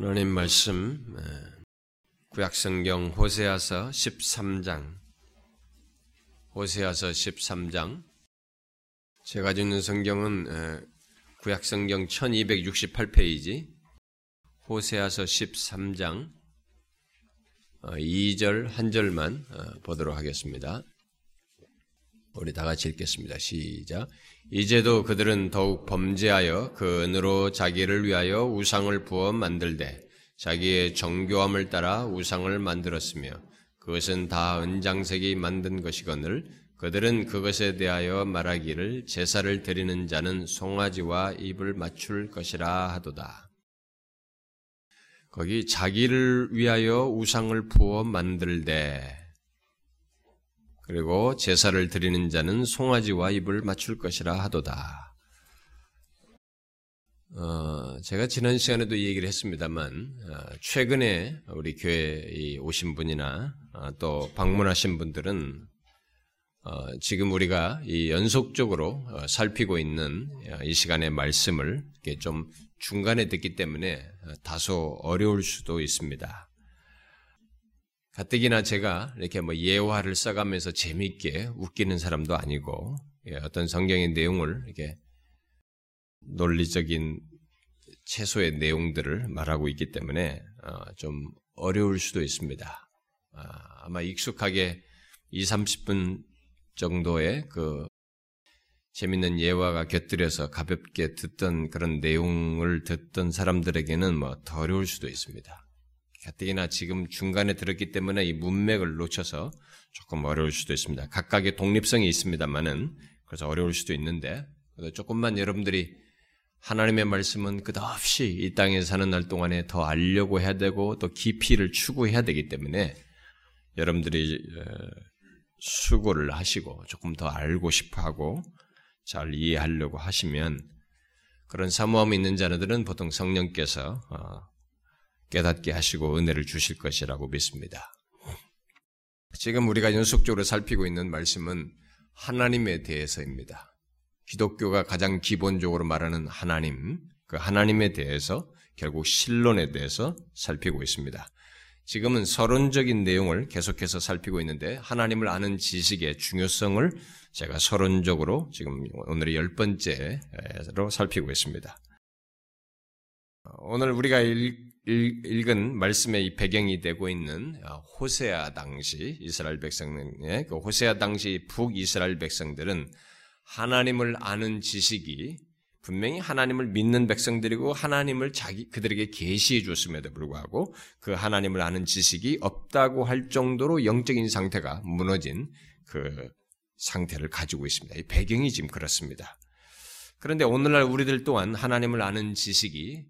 하나님 말씀 구약성경 호세아서 13장. 호세아서 13장. 제가 읽는 성경은 구약성경 1268페이지. 호세아서 13장. 2절 어, 한 절만 어, 보도록 하겠습니다. 우리 다 같이 읽겠습니다. 시작. 이제도 그들은 더욱 범죄하여 그 은으로 자기를 위하여 우상을 부어 만들되 자기의 정교함을 따라 우상을 만들었으며 그것은 다 은장색이 만든 것이거늘 그들은 그것에 대하여 말하기를 제사를 드리는 자는 송아지와 입을 맞출 것이라 하도다. 거기 자기를 위하여 우상을 부어 만들되 그리고 제사를 드리는 자는 송아지와 입을 맞출 것이라 하도다. 어, 제가 지난 시간에도 이 얘기를 했습니다만, 어, 최근에 우리 교회에 오신 분이나 어, 또 방문하신 분들은 어, 지금 우리가 이 연속적으로 어, 살피고 있는 어, 이 시간의 말씀을 좀 중간에 듣기 때문에 다소 어려울 수도 있습니다. 가뜩이나 제가 이렇게 뭐 예화를 써가면서 재미있게 웃기는 사람도 아니고 예, 어떤 성경의 내용을 이렇게 논리적인 최소의 내용들을 말하고 있기 때문에 어, 좀 어려울 수도 있습니다. 아, 아마 익숙하게 2, 30분 정도의 그 재밌는 예화가 곁들여서 가볍게 듣던 그런 내용을 듣던 사람들에게는 뭐더 어려울 수도 있습니다. 가뜩이나 지금 중간에 들었기 때문에 이 문맥을 놓쳐서 조금 어려울 수도 있습니다. 각각의 독립성이 있습니다만은 그래서 어려울 수도 있는데 조금만 여러분들이 하나님의 말씀은 끝없이 이 땅에 사는 날 동안에 더 알려고 해야 되고 또 깊이를 추구해야 되기 때문에 여러분들이 수고를 하시고 조금 더 알고 싶어 하고 잘 이해하려고 하시면 그런 사모함이 있는 자들은 보통 성령께서 어, 깨닫게 하시고 은혜를 주실 것이라고 믿습니다. 지금 우리가 연속적으로 살피고 있는 말씀은 하나님에 대해서입니다. 기독교가 가장 기본적으로 말하는 하나님, 그 하나님에 대해서 결국 신론에 대해서 살피고 있습니다. 지금은 서론적인 내용을 계속해서 살피고 있는데 하나님을 아는 지식의 중요성을 제가 서론적으로 지금 오늘의 열 번째로 살피고 있습니다. 오늘 우리가 읽 은 말씀의 배경이 되고 있는 어, 호세아 당시 이스라엘 백성의 그 호세아 당시 북이스라엘 백성들은 하나님을 아는 지식이 분명히 하나님을 믿는 백성들이고 하나님을 자기 그들에게 계시해 줬음에도 불구하고 그 하나님을 아는 지식이 없다고 할 정도로 영적인 상태가 무너진 그 상태를 가지고 있습니다. 이 배경이 지금 그렇습니다. 그런데 오늘날 우리들 또한 하나님을 아는 지식이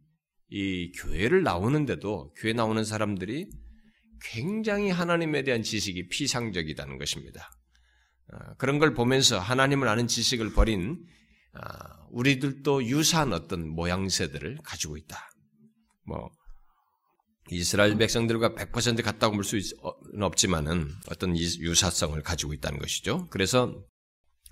이 교회를 나오는데도 교회 나오는 사람들이 굉장히 하나님에 대한 지식이 피상적이다는 것입니다. 아, 그런 걸 보면서 하나님을 아는 지식을 버린 아, 우리들도 유사한 어떤 모양새들을 가지고 있다. 뭐 이스라엘 백성들과 100% 같다고 볼 수는 없지만은 어떤 유사성을 가지고 있다는 것이죠. 그래서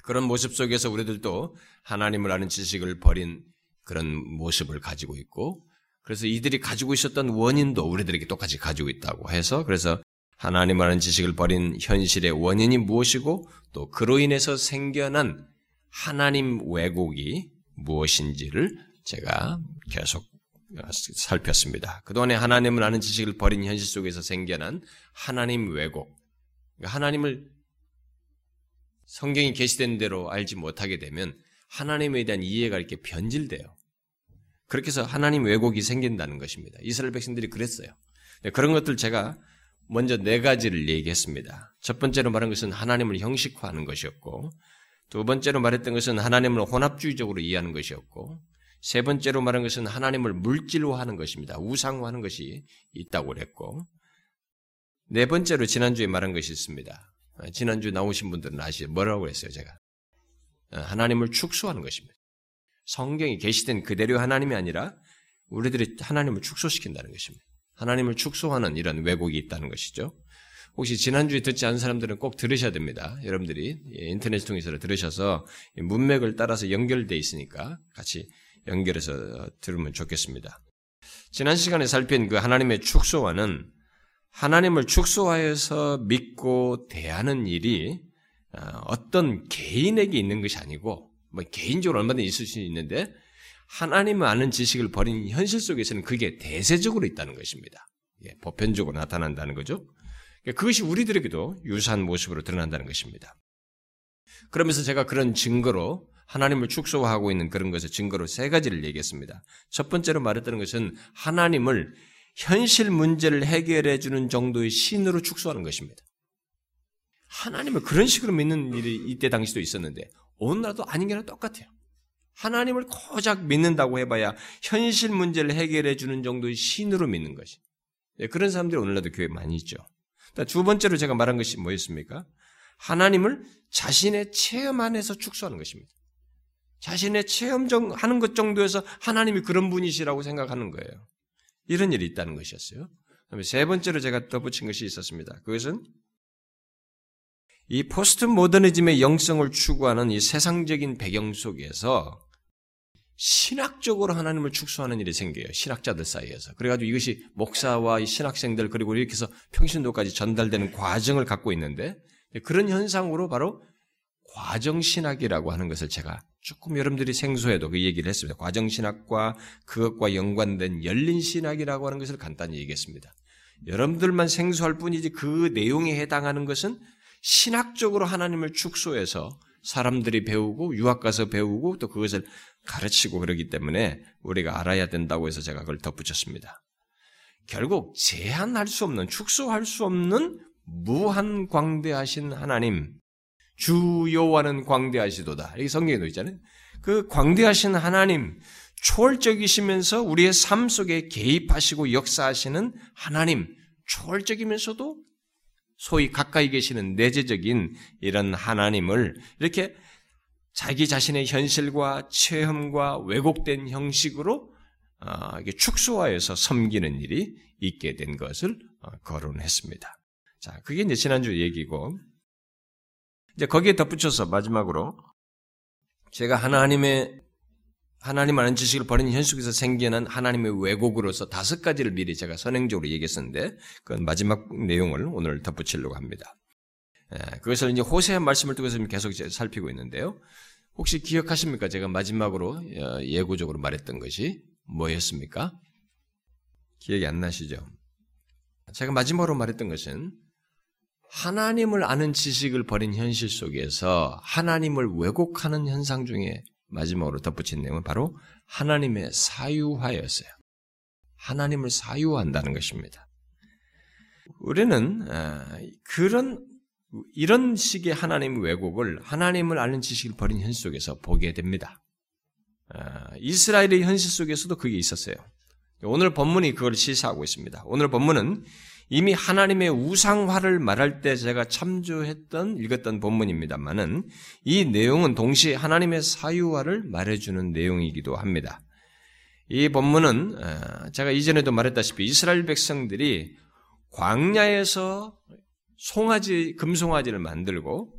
그런 모습 속에서 우리들도 하나님을 아는 지식을 버린 그런 모습을 가지고 있고 그래서 이들이 가지고 있었던 원인도 우리들에게 똑같이 가지고 있다고 해서 그래서 하나님 아는 지식을 버린 현실의 원인이 무엇이고 또 그로 인해서 생겨난 하나님 왜곡이 무엇인지를 제가 계속 살폈습니다. 그동안에 하나님을 아는 지식을 버린 현실 속에서 생겨난 하나님 왜곡. 그러니까 하나님을 성경이 게시된 대로 알지 못하게 되면 하나님에 대한 이해가 이렇게 변질돼요. 그렇게 해서 하나님 왜곡이 생긴다는 것입니다. 이스라엘 백성들이 그랬어요. 네, 그런 것들 제가 먼저 네 가지를 얘기했습니다. 첫 번째로 말한 것은 하나님을 형식화하는 것이었고, 두 번째로 말했던 것은 하나님을 혼합주의적으로 이해하는 것이었고, 세 번째로 말한 것은 하나님을 물질화하는 것입니다. 우상화하는 것이 있다고 그랬고, 네 번째로 지난주에 말한 것이 있습니다. 지난주 나오신 분들은 아시죠? 뭐라고 했어요, 제가? 하나님을 축소하는 것입니다. 성경이 계시된 그대로 하나님이 아니라 우리들이 하나님을 축소시킨다는 것입니다. 하나님을 축소하는 이런 왜곡이 있다는 것이죠. 혹시 지난주에 듣지 않은 사람들은 꼭 들으셔야 됩니다. 여러분들이 인터넷 통해서 들으셔서 문맥을 따라서 연결되어 있으니까 같이 연결해서 들으면 좋겠습니다. 지난 시간에 살핀 그 하나님의 축소와는 하나님을 축소하여서 믿고 대하는 일이 어, 어떤 개인에게 있는 것이 아니고 뭐 개인적으로 얼마든지 있을 수 있는데 하나님을 아는 지식을 버린 현실 속에서는 그게 대세적으로 있다는 것입니다. 예, 보편적으로 나타난다는 거죠. 그러니까 그것이 우리들에게도 유사한 모습으로 드러난다는 것입니다. 그러면서 제가 그런 증거로 하나님을 축소하고 있는 그런 것의 증거로 세 가지를 얘기했습니다. 첫 번째로 말했다는 것은 하나님을 현실 문제를 해결해 주는 정도의 신으로 축소하는 것입니다. 하나님을 그런 식으로 믿는 일이 이때 당시도 있었는데 오늘날도 아닌 게나 똑같아요. 하나님을 고작 믿는다고 해봐야 현실 문제를 해결해 주는 정도의 신으로 믿는 것이. 예, 그런 사람들이 오늘날도 교회에 많이 있죠. 두 번째로 제가 말한 것이 뭐였습니까? 하나님을 자신의 체험 안에서 축소하는 것입니다. 자신의 체험하는 것 정도에서 하나님이 그런 분이시라고 생각하는 거예요. 이런 일이 있다는 것이었어요. 세 번째로 제가 덧붙인 것이 있었습니다. 그것은 이 포스트 모더니즘의 영성을 추구하는 이 세상적인 배경 속에서 신학적으로 하나님을 축소하는 일이 생겨요. 신학자들 사이에서. 그래가지고 이것이 목사와 이 신학생들 그리고 이렇게 해서 평신도까지 전달되는 과정을 갖고 있는데 그런 현상으로 바로 과정신학이라고 하는 것을 제가 조금 여러분들이 생소해도 그 얘기를 했습니다. 과정신학과 그것과 연관된 열린신학이라고 하는 것을 간단히 얘기했습니다. 여러분들만 생소할 뿐이지 그 내용에 해당하는 것은 신학적으로 하나님을 축소해서 사람들이 배우고 유학 가서 배우고 또 그것을 가르치고 그러기 때문에 우리가 알아야 된다고 해서 제가 그걸 덧붙였습니다. 결국 제한할 수 없는 축소할 수 없는 무한 광대하신 하나님 주여와는 광대하시도다. 이게 성경에도 있잖아요. 그 광대하신 하나님 초월적이시면서 우리의 삶 속에 개입하시고 역사하시는 하나님 초월적이면서도 소위 가까이 계시는 내재적인 이런 하나님을 이렇게 자기 자신의 현실과 체험과 왜곡된 형식으로 어, 축소하여서 섬기는 일이 있게 된 것을 어, 거론했습니다. 자, 그게 이제 지난주 얘기고, 이제 거기에 덧붙여서 마지막으로 제가 하나님의 하나님 아는 지식을 버리는 현실에서 생겨난 하나님의 왜곡으로서 다섯 가지를 미리 제가 선행적으로 얘기했었는데 그건 마지막 내용을 오늘 덧붙이려고 합니다. 예, 그것을 이제 호세의 말씀을 통해서 계속 살피고 있는데요. 혹시 기억하십니까? 제가 마지막으로 어, 예고적으로 말했던 것이 뭐였습니까? 기억이 안 나시죠? 제가 마지막으로 말했던 것은 하나님을 아는 지식을 버린 현실 속에서 하나님을 왜곡하는 현상 중에 마지막으로 덧붙인 내용은 바로 하나님의 사유화였어요. 하나님을 사유한다는 것입니다. 우리는 아, 그런 이런 식의 하나님 왜곡을 하나님을 아는 지식을 버린 현실 속에서 보게 됩니다. 아, 이스라엘의 현실 속에서도 그게 있었어요. 오늘 본문이 그걸 시사하고 있습니다. 오늘 본문은 이미 하나님의 우상화를 말할 때 제가 참조했던 읽었던 본문입니다만은 이 내용은 동시에 하나님의 사유화를 말해주는 내용이기도 합니다. 이 본문은 어, 제가 이전에도 말했다시피 이스라엘 백성들이 광야에서 송아지 금송아지를 만들고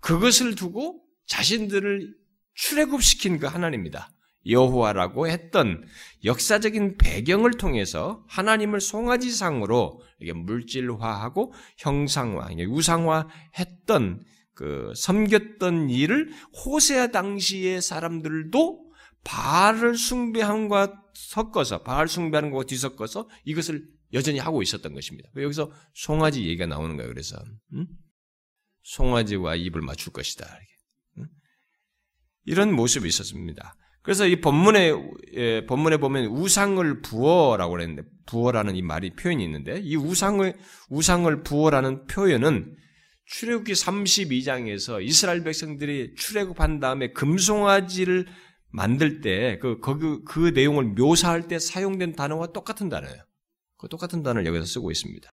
그것을 두고 자신들을 출애굽시킨 그 하나님입니다. 여호와라고 했던 역사적인 배경을 통해서 하나님을 송아지상으로 이게 물질화하고 형상화, 우상화했던 그 섬겼던 일을 호세아 당시의 사람들도 바알을 숭배함과 섞어서 바알 숭배하는 것과 뒤섞어서 이것을 여전히 하고 있었던 것입니다. 여기서 송아지 얘기가 나오는 거예요. 그래서 음? 송아지와 입을 맞출 것이다. 음? 이런 모습이 있었습니다. 그래서 이 본문에 예, 본문에 보면 우상을 부어라고 그랬는데 부어라는 이 말이 표현이 있는데 이 우상을 우상을 부어라는 표현은 출애굽기 32장에서 이스라엘 백성들이 출애굽한 다음에 금송아지를 만들 때그 그, 그 내용을 묘사할 때 사용된 단어와 똑같은 단어예요. 그 똑같은 단어를 여기서 쓰고 있습니다.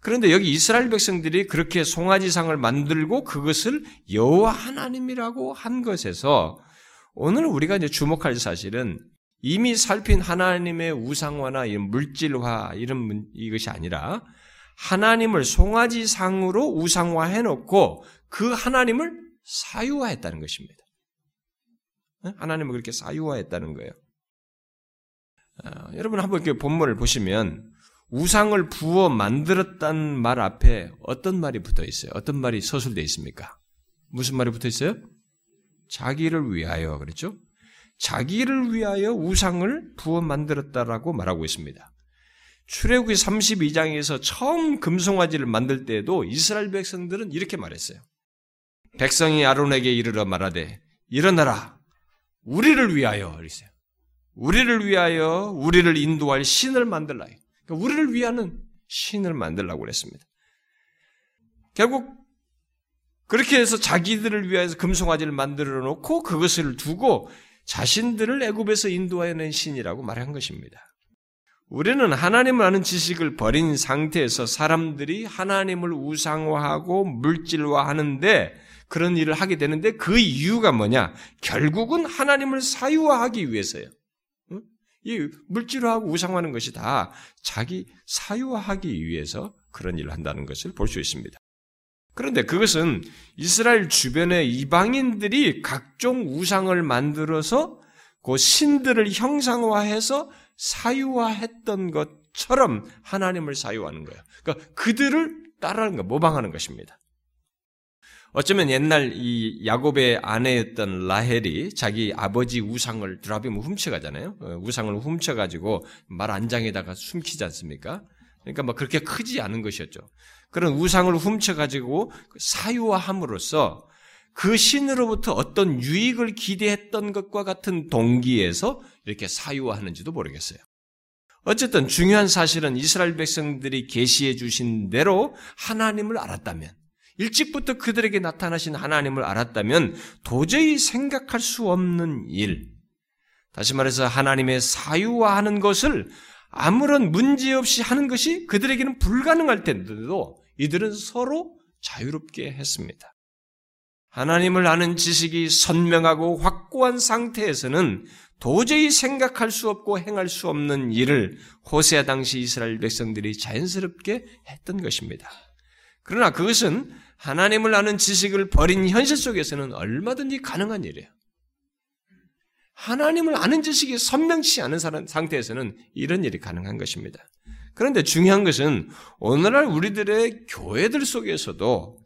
그런데 여기 이스라엘 백성들이 그렇게 송아지상을 만들고 그것을 여호와 하나님이라고 한 것에서 오늘 우리가 이제 주목할 사실은 이미 살핀 하나님의 우상화나 이런 물질화 이런 이것이 아니라 하나님을 송아지상으로 우상화해 놓고 그 하나님을 사유화했다는 것입니다. 하나님을 그렇게 사유화했다는 거예요. 어, 여러분 한번 이렇게 본문을 보시면 우상을 부어 만들었다는 말 앞에 어떤 말이 붙어 있어요? 어떤 말이 서술되어 있습니까? 무슨 말이 붙어 있어요? 자기를 위하여 그렇죠? 자기를 위하여 우상을 부어 만들었다라고 말하고 있습니다. 출애굽기 32장에서 처음 금송아지를 만들 때에도 이스라엘 백성들은 이렇게 말했어요. 백성이 아론에게 이르러 말하되 일어나라 우리를 위하여 그랬어요. 우리를 위하여 우리를 인도할 신을 만들라. 그러니까 우리를 위하는 신을 만들라고 그랬습니다. 결국 그렇게 해서 자기들을 위해서 금송아지를 만들어 놓고 그것을 두고 자신들을 애굽에서 인도하는 신이라고 말한 것입니다. 우리는 하나님을 아는 지식을 버린 상태에서 사람들이 하나님을 우상화하고 물질화하는데 그런 일을 하게 되는데 그 이유가 뭐냐? 결국은 하나님을 사유화하기 위해서예요. 이 물질화하고 우상화하는 것이 다 자기 사유화하기 위해서 그런 일을 한다는 것을 볼 수 있습니다. 그런데 그것은 이스라엘 주변의 이방인들이 각종 우상을 만들어서 그 신들을 형상화해서 사유화했던 것처럼 하나님을 사유하는 거예요. 그러니까 그들을 따라하는 거, 모방하는 것입니다. 어쩌면 옛날 이 야곱의 아내였던 라헬이 자기 아버지 우상을 드라비면 훔쳐가잖아요. 어, 우상을 훔쳐가지고 말 안장에다가 숨기지 않습니까? 그러니까 뭐 그렇게 크지 않은 것이었죠. 그런 우상을 훔쳐가지고 사유화함으로써 그 신으로부터 어떤 유익을 기대했던 것과 같은 동기에서 이렇게 사유화하는지도 모르겠어요. 어쨌든 중요한 사실은 이스라엘 백성들이 계시해 주신 대로 하나님을 알았다면 일찍부터 그들에게 나타나신 하나님을 알았다면 도저히 생각할 수 없는 일. 다시 말해서 하나님의 사유화하는 것을 아무런 문제 없이 하는 것이 그들에게는 불가능할 텐데도 이들은 서로 자유롭게 했습니다. 하나님을 아는 지식이 선명하고 확고한 상태에서는 도저히 생각할 수 없고 행할 수 없는 일을 호세아 당시 이스라엘 백성들이 자연스럽게 했던 것입니다. 그러나 그것은 하나님을 아는 지식을 버린 현실 속에서는 얼마든지 가능한 일이에요. 하나님을 아는 지식이 선명치 않은 상태에서는 이런 일이 가능한 것입니다. 그런데 중요한 것은 오늘날 우리들의 교회들 속에서도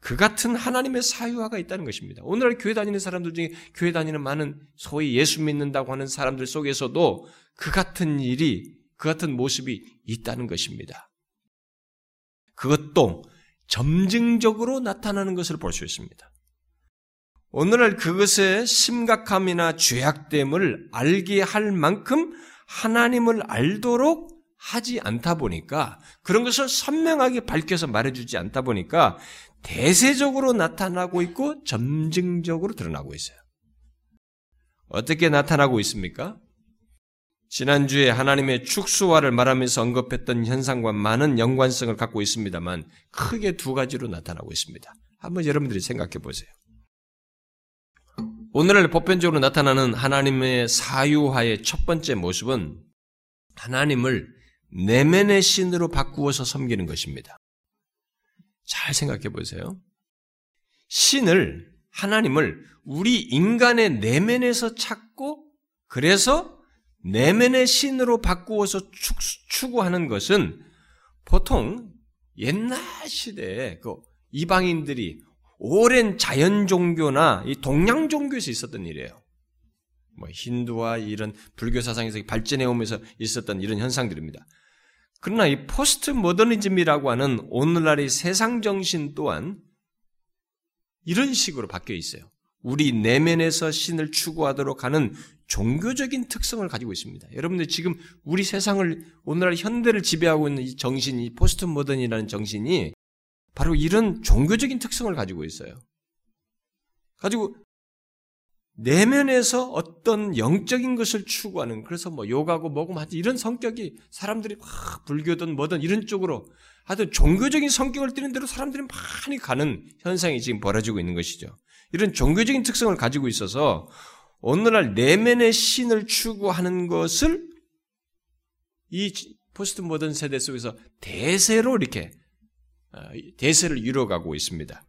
그 같은 하나님의 사유화가 있다는 것입니다. 오늘날 교회 다니는 사람들 중에 교회 다니는 많은 소위 예수 믿는다고 하는 사람들 속에서도 그 같은 일이, 그 같은 모습이 있다는 것입니다. 그것도 점증적으로 나타나는 것을 볼 수 있습니다. 오늘날 그것의 심각함이나 죄악됨을 알게 할 만큼 하나님을 알도록 하지 않다 보니까 그런 것을 선명하게 밝혀서 말해주지 않다 보니까 대세적으로 나타나고 있고 점증적으로 드러나고 있어요. 어떻게 나타나고 있습니까? 지난주에 하나님의 축소화를 말하면서 언급했던 현상과 많은 연관성을 갖고 있습니다만 크게 두 가지로 나타나고 있습니다. 한번 여러분들이 생각해 보세요. 오늘날 보편적으로 나타나는 하나님의 사유화의 첫 번째 모습은 하나님을 내면의 신으로 바꾸어서 섬기는 것입니다. 잘 생각해 보세요. 신을, 하나님을 우리 인간의 내면에서 찾고 그래서 내면의 신으로 바꾸어서 추구하는 것은 보통 옛날 시대에 그 이방인들이 오랜 자연 종교나 이 동양 종교에서 있었던 일이에요. 뭐 힌두와 이런 불교 사상에서 발전해 오면서 있었던 이런 현상들입니다. 그러나 이 포스트 모더니즘이라고 하는 오늘날의 세상 정신 또한 이런 식으로 바뀌어 있어요. 우리 내면에서 신을 추구하도록 하는 종교적인 특성을 가지고 있습니다. 여러분들 지금 우리 세상을 오늘날 현대를 지배하고 있는 이 정신이 포스트 모던이라는 정신이 바로 이런 종교적인 특성을 가지고 있어요. 가지고 내면에서 어떤 영적인 것을 추구하는 그래서 뭐 요가고 뭐고 하여튼 이런 성격이 사람들이 막 불교든 뭐든 이런 쪽으로 하여튼 종교적인 성격을 띠는 대로 사람들이 많이 가는 현상이 지금 벌어지고 있는 것이죠. 이런 종교적인 특성을 가지고 있어서 오늘날 내면의 신을 추구하는 것을 이 포스트 모던 세대 속에서 대세로 이렇게 어, 대세를 이루어가고 있습니다.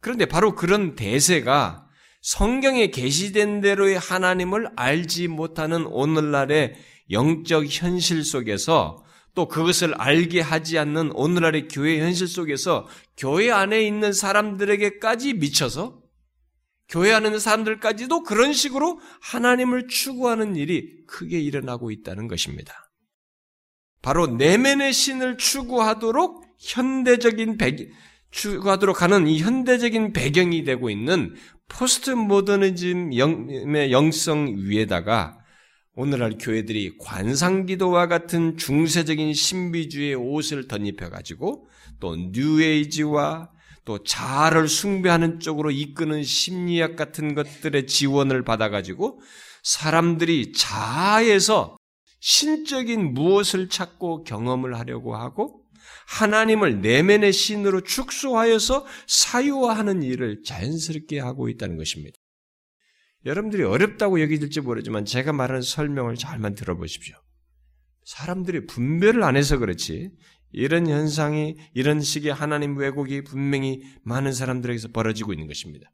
그런데 바로 그런 대세가 성경에 계시된 대로의 하나님을 알지 못하는 오늘날의 영적 현실 속에서 또 그것을 알게 하지 않는 오늘날의 교회 현실 속에서 교회 안에 있는 사람들에게까지 미쳐서 교회 안에 있는 사람들까지도 그런 식으로 하나님을 추구하는 일이 크게 일어나고 있다는 것입니다. 바로 내면의 신을 추구하도록 현대적인 배경, 추구하도록 하는 이 현대적인 배경이 되고 있는 포스트 모더니즘의 영성 위에다가 오늘날 교회들이 관상기도와 같은 중세적인 신비주의 옷을 덧입혀 가지고 또 뉴에이지와 또 자아를 숭배하는 쪽으로 이끄는 심리학 같은 것들의 지원을 받아 가지고 사람들이 자아에서 신적인 무엇을 찾고 경험을 하려고 하고 하나님을 내면의 신으로 축소하여서 사유화하는 일을 자연스럽게 하고 있다는 것입니다. 여러분들이 어렵다고 여기질지 모르지만 제가 말하는 설명을 잘만 들어보십시오. 사람들이 분별을 안 해서 그렇지 이런 현상이 이런 식의 하나님 왜곡이 분명히 많은 사람들에게서 벌어지고 있는 것입니다.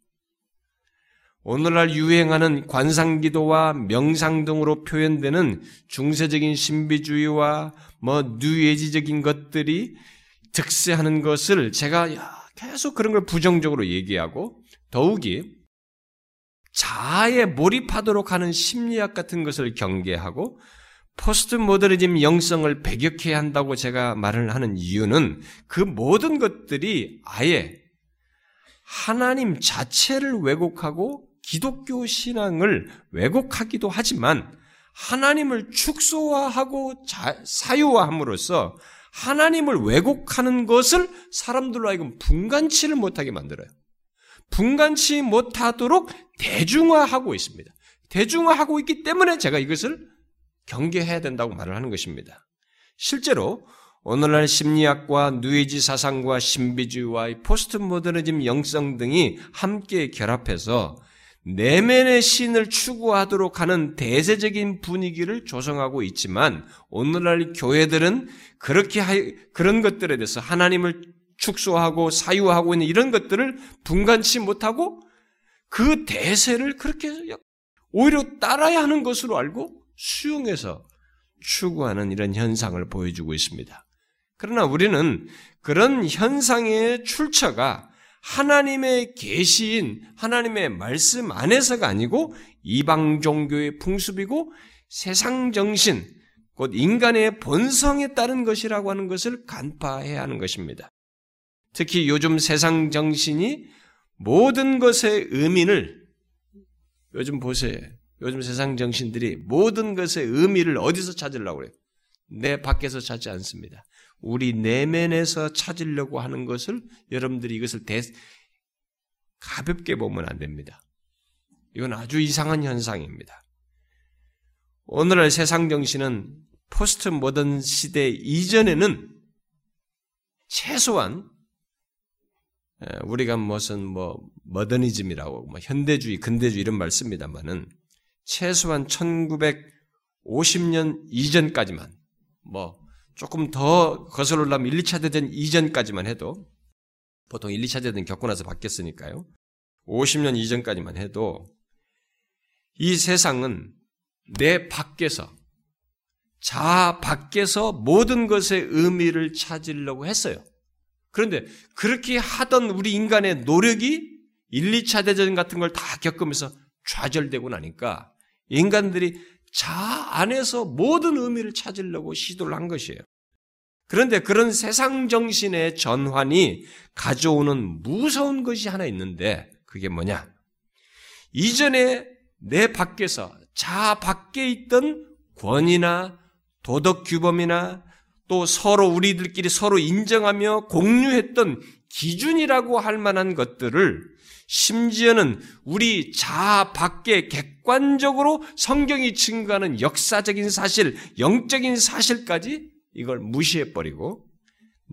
오늘날 유행하는 관상기도와 명상 등으로 표현되는 중세적인 신비주의와 뭐 뉴에지적인 것들이 득세하는 것을 제가 계속 그런 걸 부정적으로 얘기하고 더욱이 자아에 몰입하도록 하는 심리학 같은 것을 경계하고 포스트 모더니즘 영성을 배격해야 한다고 제가 말을 하는 이유는 그 모든 것들이 아예 하나님 자체를 왜곡하고 기독교 신앙을 왜곡하기도 하지만 하나님을 축소화하고 사유화함으로써 하나님을 왜곡하는 것을 사람들로 하여금 분간치를 못하게 만들어요. 분간치 못하도록 대중화하고 있습니다. 대중화하고 있기 때문에 제가 이것을 경계해야 된다고 말을 하는 것입니다. 실제로 오늘날 심리학과 누에지 사상과 신비주의와 포스트 모더니즘 영성 등이 함께 결합해서 내면의 신을 추구하도록 하는 대세적인 분위기를 조성하고 있지만 오늘날 교회들은 그렇게 하, 그런 것들에 대해서 하나님을 축소하고 사유하고 있는 이런 것들을 분간치 못하고 그 대세를 그렇게 오히려 따라야 하는 것으로 알고 수용해서 추구하는 이런 현상을 보여주고 있습니다. 그러나 우리는 그런 현상의 출처가 하나님의 계시인 하나님의 말씀 안에서가 아니고 이방 종교의 풍습이고 세상 정신 곧 인간의 본성에 따른 것이라고 하는 것을 간파해야 하는 것입니다. 특히 요즘 세상 정신이 모든 것의 의미를 요즘 보세요. 요즘 세상 정신들이 모든 것의 의미를 어디서 찾으려고 그래요? 내 밖에서 찾지 않습니다. 우리 내면에서 찾으려고 하는 것을 여러분들이 이것을 대, 가볍게 보면 안 됩니다. 이건 아주 이상한 현상입니다. 오늘날 세상 정신은 포스트 모던 시대 이전에는 최소한 우리가 무슨 뭐 모더니즘이라고 뭐 현대주의, 근대주의 이런 말 씁니다만은 최소한 1950년 이전까지만 뭐 조금 더 거슬러 올라면 1, 2차 대전 이전까지만 해도 보통 1, 2차 대전 겪고 나서 바뀌었으니까요. 50년 이전까지만 해도 이 세상은 내 밖에서 자 밖에서 모든 것의 의미를 찾으려고 했어요. 그런데 그렇게 하던 우리 인간의 노력이 1, 2차 대전 같은 걸 다 겪으면서 좌절되고 나니까 인간들이 자 안에서 모든 의미를 찾으려고 시도를 한 것이에요. 그런데 그런 세상 정신의 전환이 가져오는 무서운 것이 하나 있는데 그게 뭐냐? 이전에 내 밖에서 자 밖에 있던 권위나 도덕 규범이나 또 서로 우리들끼리 서로 인정하며 공유했던 기준이라고 할 만한 것들을 심지어는 우리 자아 밖에 객관적으로 성경이 증거하는 역사적인 사실, 영적인 사실까지 이걸 무시해버리고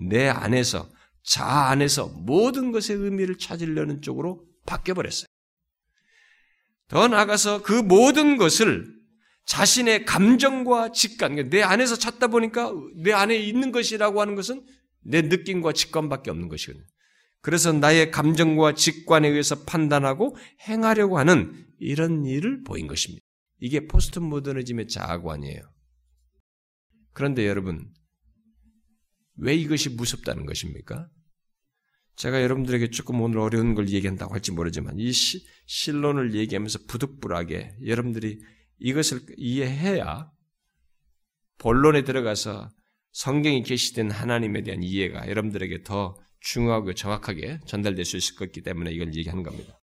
내 안에서, 자아 안에서 모든 것의 의미를 찾으려는 쪽으로 바뀌어버렸어요. 더 나아가서 그 모든 것을 자신의 감정과 직관, 그러니까 내 안에서 찾다 보니까 내 안에 있는 것이라고 하는 것은 내 느낌과 직관밖에 없는 것이거든요. 그래서 나의 감정과 직관에 의해서 판단하고 행하려고 하는 이런 일을 보인 것입니다. 이게 포스트 모더니즘의 자아관이에요. 그런데 여러분, 왜 이것이 무섭다는 것입니까? 제가 여러분들에게 조금 오늘 어려운 걸 얘기한다고 할지 모르지만 이 시, 실론을 얘기하면서 부득불하게 여러분들이 이것을 이해해야 본론에 들어가서 성경이 계시된 하나님에 대한 이해가 여러분들에게 더 중요하고 정확하게 전달될 수 있을 것이기 때문에 이걸 얘기하는 겁니다.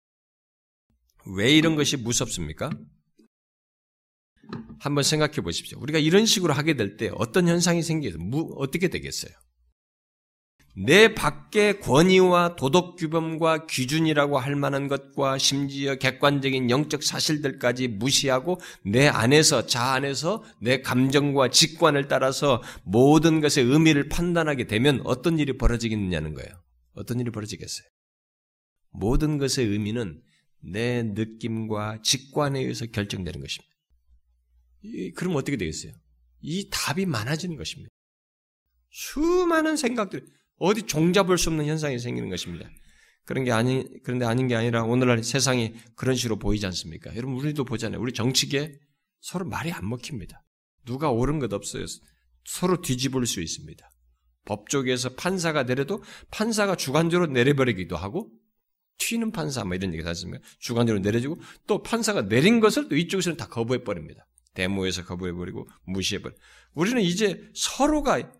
왜 이런 것이 무섭습니까? 한번 생각해 보십시오. 우리가 이런 식으로 하게 될 때 어떤 현상이 생기서 어떻게 되겠어요? 내 밖의 권위와 도덕 규범과 기준이라고 할 만한 것과 심지어 객관적인 영적 사실들까지 무시하고 내 안에서 자 안에서 내 감정과 직관을 따라서 모든 것의 의미를 판단하게 되면 어떤 일이 벌어지겠느냐는 거예요. 어떤 일이 벌어지겠어요? 모든 것의 의미는 내 느낌과 직관에 의해서 결정되는 것입니다. 그럼 어떻게 되겠어요? 이 답이 많아지는 것입니다. 수많은 생각들, 어디 종잡을 수 없는 현상이 생기는 것입니다. 그런 게 아니, 그런데 아닌 게 아니라 오늘날 세상이 그런 식으로 보이지 않습니까? 여러분, 우리도 보잖아요. 우리 정치계 서로 말이 안 먹힙니다. 누가 옳은 것 없어요. 서로 뒤집을 수 있습니다. 법 쪽에서 판사가 내려도 판사가 주관적으로 내려버리기도 하고 튀는 판사 뭐 이런 얘기 하습니까 주관적으로 내려지고 또 판사가 내린 것을 또 이쪽에서는 다 거부해 버립니다. 데모에서 거부해 버리고 무시해 버려. 우리는 이제 서로가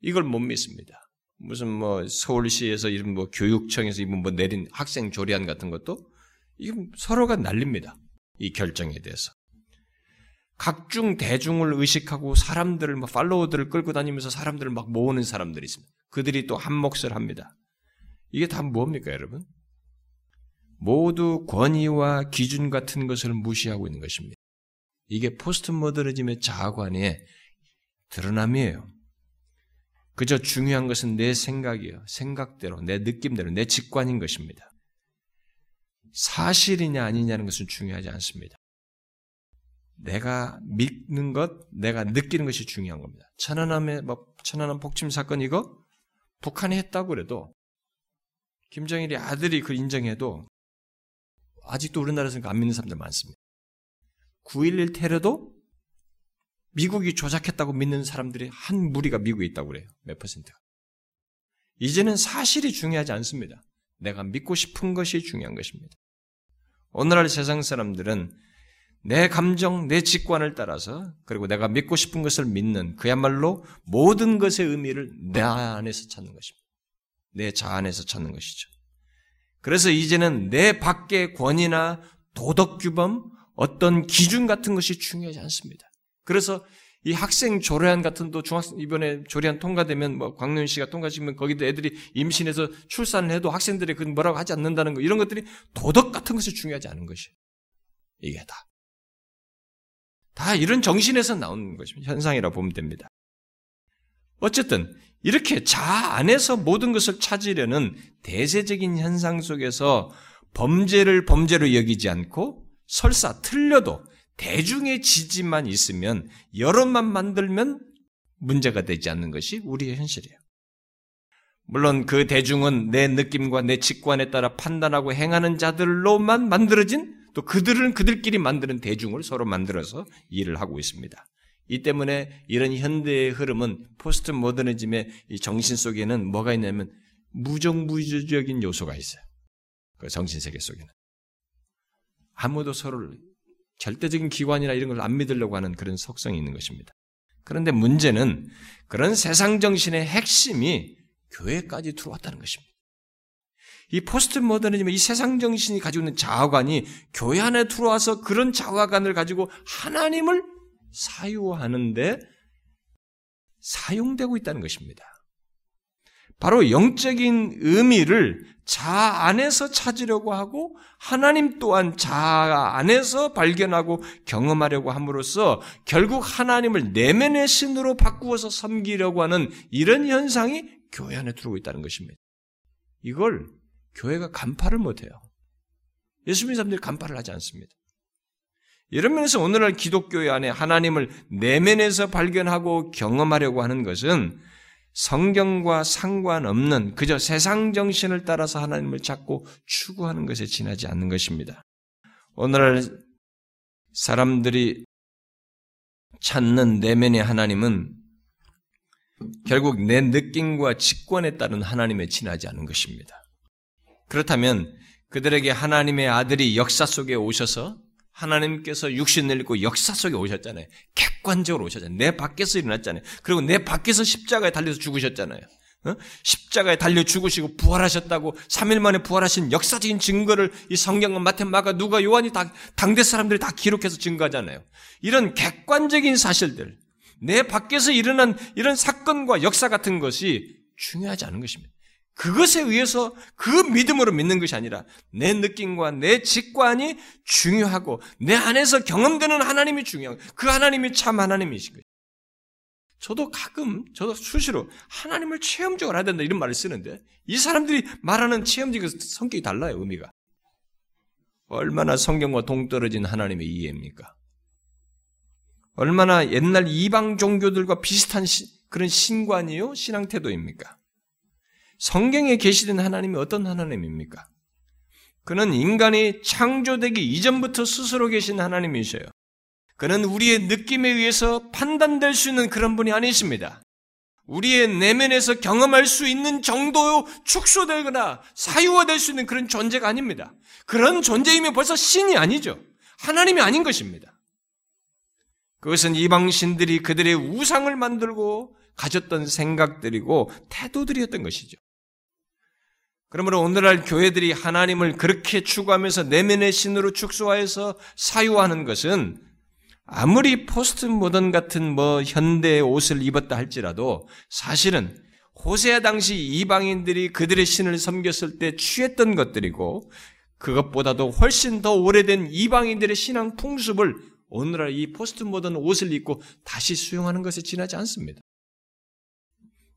이걸 못 믿습니다. 무슨 뭐 서울시에서 이런 뭐 교육청에서 이분 뭐 내린 학생 조리안 같은 것도 이건 서로가 날립니다. 이 결정에 대해서. 각중 대중을 의식하고 사람들을 뭐 팔로워들을 끌고 다니면서 사람들을 막 모으는 사람들이 있습니다. 그들이 또 한 몫을 합니다. 이게 다 뭡니까, 여러분? 모두 권위와 기준 같은 것을 무시하고 있는 것입니다. 이게 포스트 모더니즘의 자아관의 드러남이에요. 그저 중요한 것은 내 생각이요. 생각대로, 내 느낌대로, 내 직관인 것입니다. 사실이냐 아니냐는 것은 중요하지 않습니다. 내가 믿는 것, 내가 느끼는 것이 중요한 겁니다. 천안함의 뭐 천안함 폭침 사건 이거 북한이 했다고 그래도 김정일이 아들이 그 인정해도 아직도 우리나라에서 안 믿는 사람들 많습니다. 9.11 테러도 미국이 조작했다고 믿는 사람들이 한 무리가 미국에 있다고 그래요. 몇 퍼센트가. 이제는 사실이 중요하지 않습니다. 내가 믿고 싶은 것이 중요한 것입니다. 오늘날 세상 사람들은 내 감정, 내 직관을 따라서 그리고 내가 믿고 싶은 것을 믿는 그야말로 모든 것의 의미를 내 안에서 찾는 것입니다. 내 자안에서 찾는 것이죠. 그래서 이제는 내 밖의 권위나 도덕 규범, 어떤 기준 같은 것이 중요하지 않습니다. 그래서 이 학생 조례안 같은 또 중학생 이번에 조례안 통과되면 뭐 광년 씨가 통과시키면 거기도 애들이 임신해서 출산을 해도 학생들이 그 뭐라고 하지 않는다는 거 이런 것들이 도덕 같은 것이 중요하지 않은 것이 이게 다. 다 이런 정신에서 나오는 것입니다. 현상이라고 보면 됩니다. 어쨌든 이렇게 자 안에서 모든 것을 찾으려는 대세적인 현상 속에서 범죄를 범죄로 여기지 않고 설사 틀려도 대중의 지지만 있으면 여론만 만들면 문제가 되지 않는 것이 우리의 현실이에요. 물론 그 대중은 내 느낌과 내 직관에 따라 판단하고 행하는 자들로만 만들어진 또 그들은 그들끼리 만드는 대중을 서로 만들어서 일을 하고 있습니다. 이 때문에 이런 현대의 흐름은 포스트 모더니즘의 정신 속에는 뭐가 있냐면 무정부주적인 요소가 있어요. 그 정신 세계 속에는 아무도 서로를 절대적인 기관이나 이런 걸 안 믿으려고 하는 그런 속성이 있는 것입니다. 그런데 문제는 그런 세상 정신의 핵심이 교회까지 들어왔다는 것입니다. 이 포스트 모더니즘의 이 세상 정신이 가지고 있는 자아관이 교회 안에 들어와서 그런 자아관을 가지고 하나님을 사유하는데 사용되고 있다는 것입니다. 바로 영적인 의미를 자 안에서 찾으려고 하고 하나님 또한 자 안에서 발견하고 경험하려고 함으로써 결국 하나님을 내면의 신으로 바꾸어서 섬기려고 하는 이런 현상이 교회 안에 들어오고 있다는 것입니다. 이걸 교회가 간파를 못해요. 예수 믿는 사람들이 간파를 하지 않습니다. 이런 면에서 오늘날 기독교회 안에 하나님을 내면에서 발견하고 경험하려고 하는 것은 성경과 상관없는 그저 세상 정신을 따라서 하나님을 찾고 추구하는 것에 지나지 않는 것입니다. 오늘날 사람들이 찾는 내면의 하나님은 결국 내 느낌과 직관에 따른 하나님에 지나지 않은 것입니다. 그렇다면 그들에게 하나님의 아들이 역사 속에 오셔서 하나님께서 육신을 입고 역사 속에 오셨잖아요. 객관적으로 오셨잖아요. 내 밖에서 일어났잖아요. 그리고 내 밖에서 십자가에 달려서 죽으셨잖아요. 어? 십자가에 달려 죽으시고 부활하셨다고 3일 만에 부활하신 역사적인 증거를 이 성경은 마태, 마가, 누가, 요한이 다 당대 사람들이 다 기록해서 증거하잖아요. 이런 객관적인 사실들, 내 밖에서 일어난 이런 사건과 역사 같은 것이 중요하지 않은 것입니다. 그것에 의해서 그 믿음으로 믿는 것이 아니라 내 느낌과 내 직관이 중요하고 내 안에서 경험되는 하나님이 중요하고 그 하나님이 참 하나님이신 거예요. 저도 가끔, 저도 수시로 하나님을 체험적으로 해야 된다 이런 말을 쓰는데 이 사람들이 말하는 체험적인 성격이 달라요, 의미가. 얼마나 성경과 동떨어진 하나님의 이해입니까? 얼마나 옛날 이방 종교들과 비슷한 시, 그런 신관이요? 신앙 태도입니까? 성경에 계시된 하나님이 어떤 하나님입니까? 그는 인간이 창조되기 이전부터 스스로 계신 하나님이셔요. 그는 우리의 느낌에 의해서 판단될 수 있는 그런 분이 아니십니다. 우리의 내면에서 경험할 수 있는 정도로 축소되거나 사유화될 수 있는 그런 존재가 아닙니다. 그런 존재이면 벌써 신이 아니죠. 하나님이 아닌 것입니다. 그것은 이방신들이 그들의 우상을 만들고 가졌던 생각들이고 태도들이었던 것이죠. 그러므로 오늘날 교회들이 하나님을 그렇게 추구하면서 내면의 신으로 축소하여서 사유하는 것은 아무리 포스트 모던 같은 뭐 현대의 옷을 입었다 할지라도 사실은 호세아 당시 이방인들이 그들의 신을 섬겼을 때 취했던 것들이고 그것보다도 훨씬 더 오래된 이방인들의 신앙 풍습을 오늘날 이 포스트 모던 옷을 입고 다시 수용하는 것에 지나지 않습니다.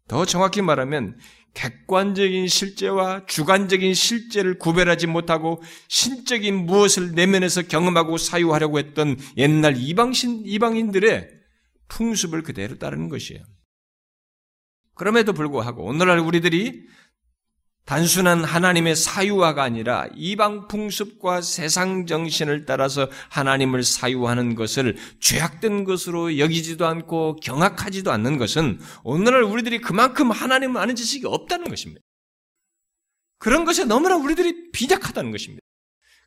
더 정확히 말하면 객관적인 실제와 주관적인 실제를 구별하지 못하고 신적인 무엇을 내면에서 경험하고 사유하려고 했던 옛날 이방신, 이방인들의 풍습을 그대로 따르는 것이에요. 그럼에도 불구하고 오늘날 우리들이 단순한 하나님의 사유화가 아니라 이방 풍습과 세상 정신을 따라서 하나님을 사유하는 것을 죄악된 것으로 여기지도 않고 경악하지도 않는 것은 오늘날 우리들이 그만큼 하나님을 아는 지식이 없다는 것입니다. 그런 것에 너무나 우리들이 비약하다는 것입니다.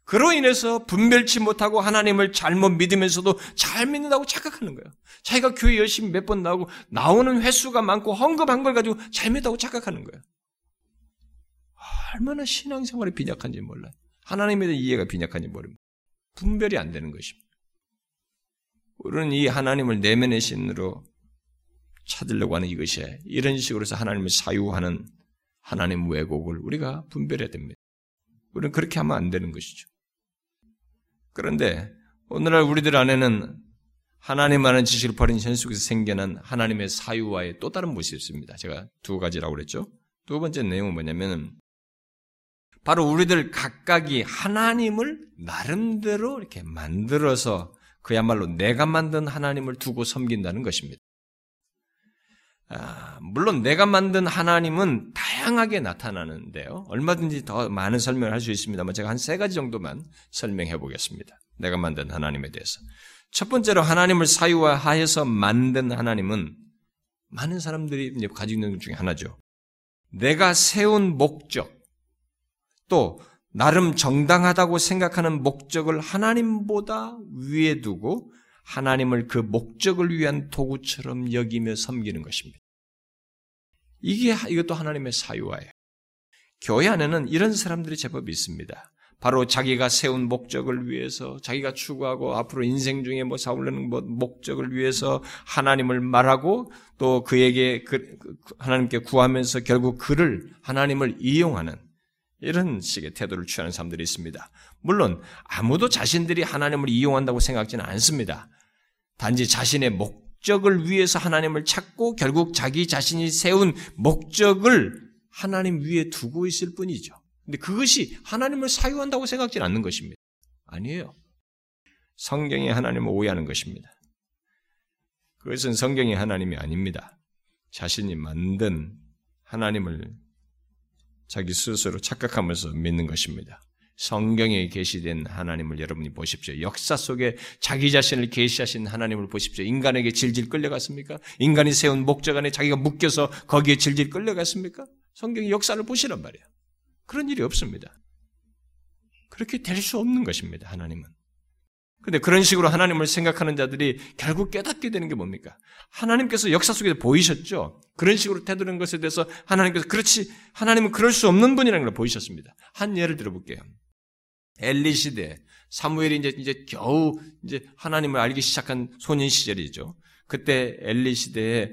그로 인해서 분별치 못하고 하나님을 잘못 믿으면서도 잘 믿는다고 착각하는 거예요. 자기가 교회 열심히 몇 번 나오고 나오는 횟수가 많고 헌금한 걸 가지고 잘 믿다고 착각하는 거예요. 얼마나 신앙생활이 빈약한지 몰라요. 하나님에 대한 이해가 빈약한지 모릅니다. 분별이 안 되는 것입니다. 우리는 이 하나님을 내면의 신으로 찾으려고 하는 이것이 이런 식으로 해서 하나님을 사유하는 하나님 왜곡을 우리가 분별해야 됩니다. 우리는 그렇게 하면 안 되는 것이죠. 그런데 오늘날 우리들 안에는 하나님 아는 지식을 버린 현 속에서 생겨난 하나님의 사유와의 또 다른 모습이 있습니다. 제가 두 가지라고 그랬죠. 두 번째 내용은 뭐냐면 바로 우리들 각각이 하나님을 나름대로 이렇게 만들어서 그야말로 내가 만든 하나님을 두고 섬긴다는 것입니다. 아, 물론 내가 만든 하나님은 다양하게 나타나는데요. 얼마든지 더 많은 설명을 할 수 있습니다만 제가 한 세 가지 정도만 설명해 보겠습니다. 내가 만든 하나님에 대해서. 첫 번째로 하나님을 사유화하여서 만든 하나님은 많은 사람들이 가지고 있는 것 중에 하나죠. 내가 세운 목적, 또 나름 정당하다고 생각하는 목적을 하나님보다 위에 두고 하나님을 그 목적을 위한 도구처럼 여기며 섬기는 것입니다. 이게 이것도 하나님의 사유화예요. 교회 안에는 이런 사람들이 제법 있습니다. 바로 자기가 세운 목적을 위해서 자기가 추구하고 앞으로 인생 중에 뭐 사오려는 뭐 목적을 위해서 하나님을 말하고 또 그에게 그, 그 하나님께 구하면서 결국 그를 하나님을 이용하는 이런 식의 태도를 취하는 사람들이 있습니다. 물론 아무도 자신들이 하나님을 이용한다고 생각지는 않습니다. 단지 자신의 목적을 위해서 하나님을 찾고 결국 자기 자신이 세운 목적을 하나님 위에 두고 있을 뿐이죠. 근데 그것이 하나님을 사유한다고 생각지는 않는 것입니다. 아니에요. 성경이 하나님을 오해하는 것입니다. 그것은 성경이 하나님이 아닙니다. 자신이 만든 하나님을 자기 스스로 착각하면서 믿는 것입니다. 성경에 계시된 하나님을 여러분이 보십시오. 역사 속에 자기 자신을 계시하신 하나님을 보십시오. 인간에게 질질 끌려갔습니까? 인간이 세운 목적 안에 자기가 묶여서 거기에 질질 끌려갔습니까? 성경의 역사를 보시란 말이에요. 그런 일이 없습니다. 그렇게 될 수 없는 것입니다. 하나님은. 근데 그런 식으로 하나님을 생각하는 자들이 결국 깨닫게 되는 게 뭡니까? 하나님께서 역사 속에 보이셨죠? 그런 식으로 태도는 것에 대해서 하나님께서 그렇지, 하나님은 그럴 수 없는 분이라는 걸 보이셨습니다. 한 예를 들어볼게요. 엘리 시대, 사무엘이 이제, 이제 겨우 이제 하나님을 알기 시작한 소년 시절이죠. 그때 엘리 시대에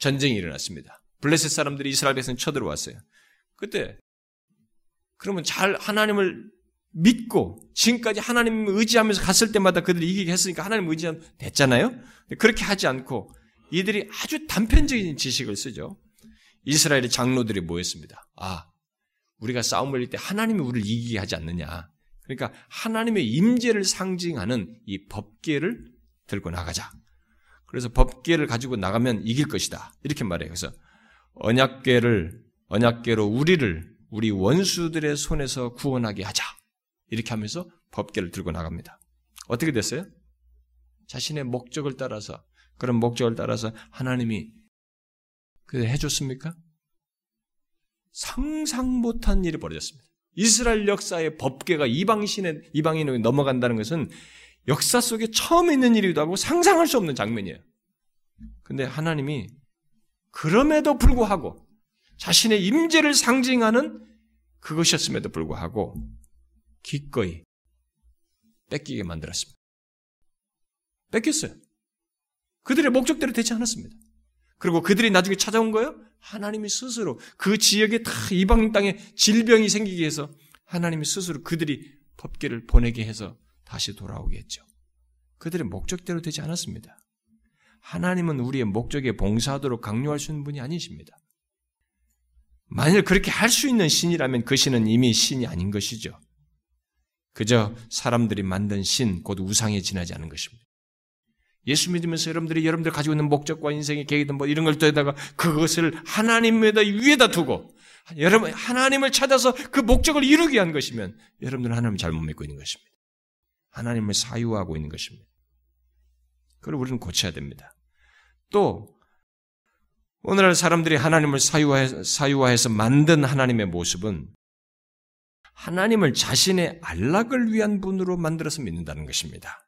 전쟁이 일어났습니다. 블레셋 사람들이 이스라엘 백성 쳐들어왔어요. 그때 그러면 잘 하나님을 믿고 지금까지 하나님을 의지하면서 갔을 때마다 그들이 이기게 했으니까 하나님 의지하면 됐잖아요. 그렇게 하지 않고 이들이 아주 단편적인 지식을 쓰죠. 이스라엘의 장로들이 모였습니다. 아, 우리가 싸움을 할 때 하나님이 우리를 이기게 하지 않느냐. 그러니까 하나님의 임재를 상징하는 이 법계를 들고 나가자. 그래서 법계를 가지고 나가면 이길 것이다. 이렇게 말해요. 그래서 언약계를 언약계로 우리를 우리 원수들의 손에서 구원하게 하자. 이렇게 하면서 법계를 들고 나갑니다. 어떻게 됐어요? 자신의 목적을 따라서 그런 목적을 따라서 하나님이 그 해줬습니까? 상상 못한 일이 벌어졌습니다. 이스라엘 역사의 법계가 이방신의 이방인에 넘어간다는 것은 역사 속에 처음 있는 일이기도 하고 상상할 수 없는 장면이에요. 근데 하나님이 그럼에도 불구하고 자신의 임재를 상징하는 그것이었음에도 불구하고 기꺼이 뺏기게 만들었습니다. 뺏겼어요. 그들의 목적대로 되지 않았습니다. 그리고 그들이 나중에 찾아온 거예요? 하나님이 스스로 그 지역에 다 이방 땅에 질병이 생기게 해서 하나님이 스스로 그들이 법계를 보내게 해서 다시 돌아오게 했죠. 그들의 목적대로 되지 않았습니다. 하나님은 우리의 목적에 봉사하도록 강요할 수 있는 분이 아니십니다. 만일 그렇게 할 수 있는 신이라면 그 신은 이미 신이 아닌 것이죠. 그저 사람들이 만든 신, 곧 우상에 지나지 않은 것입니다. 예수 믿으면서 여러분들이 여러분들 가지고 있는 목적과 인생의 계획이든 뭐 이런 걸 떠다가 그것을 하나님에다 위에다 두고 여러분 하나님을 찾아서 그 목적을 이루기 위한 것이면 여러분들은 하나님을 잘못 믿고 있는 것입니다. 하나님을 사유하고 있는 것입니다. 그걸 우리는 고쳐야 됩니다. 또 오늘날 사람들이 하나님을 사유화해서 만든 하나님의 모습은 하나님을 자신의 안락을 위한 분으로 만들어서 믿는다는 것입니다.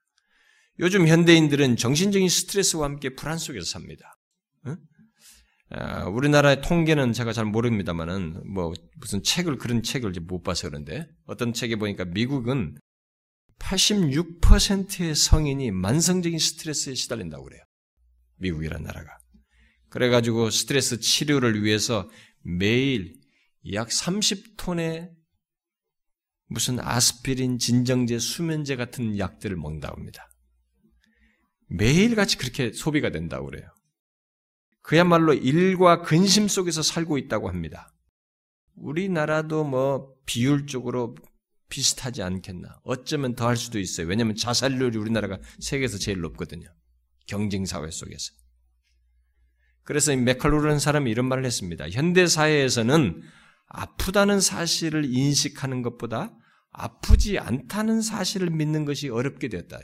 요즘 현대인들은 정신적인 스트레스와 함께 불안 속에서 삽니다. 응? 아, 우리나라의 통계는 제가 잘 모릅니다만은 뭐 무슨 책을 그런 책을 못 봐서 그런데 어떤 책에 보니까 미국은 86%의 성인이 만성적인 스트레스에 시달린다고 그래요. 미국이란 나라가. 그래가지고 스트레스 치료를 위해서 매일 약 30톤의 무슨 아스피린, 진정제, 수면제 같은 약들을 먹는다고 합니다. 매일같이 그렇게 소비가 된다고 그래요. 그야말로 일과 근심 속에서 살고 있다고 합니다. 우리나라도 뭐 비율적으로 비슷하지 않겠나. 어쩌면 더 할 수도 있어요. 왜냐하면 자살률이 우리나라가 세계에서 제일 높거든요. 경쟁사회 속에서. 그래서 메칼로라는 사람이 이런 말을 했습니다. 현대 사회에서는 아프다는 사실을 인식하는 것보다 아프지 않다는 사실을 믿는 것이 어렵게 되었다.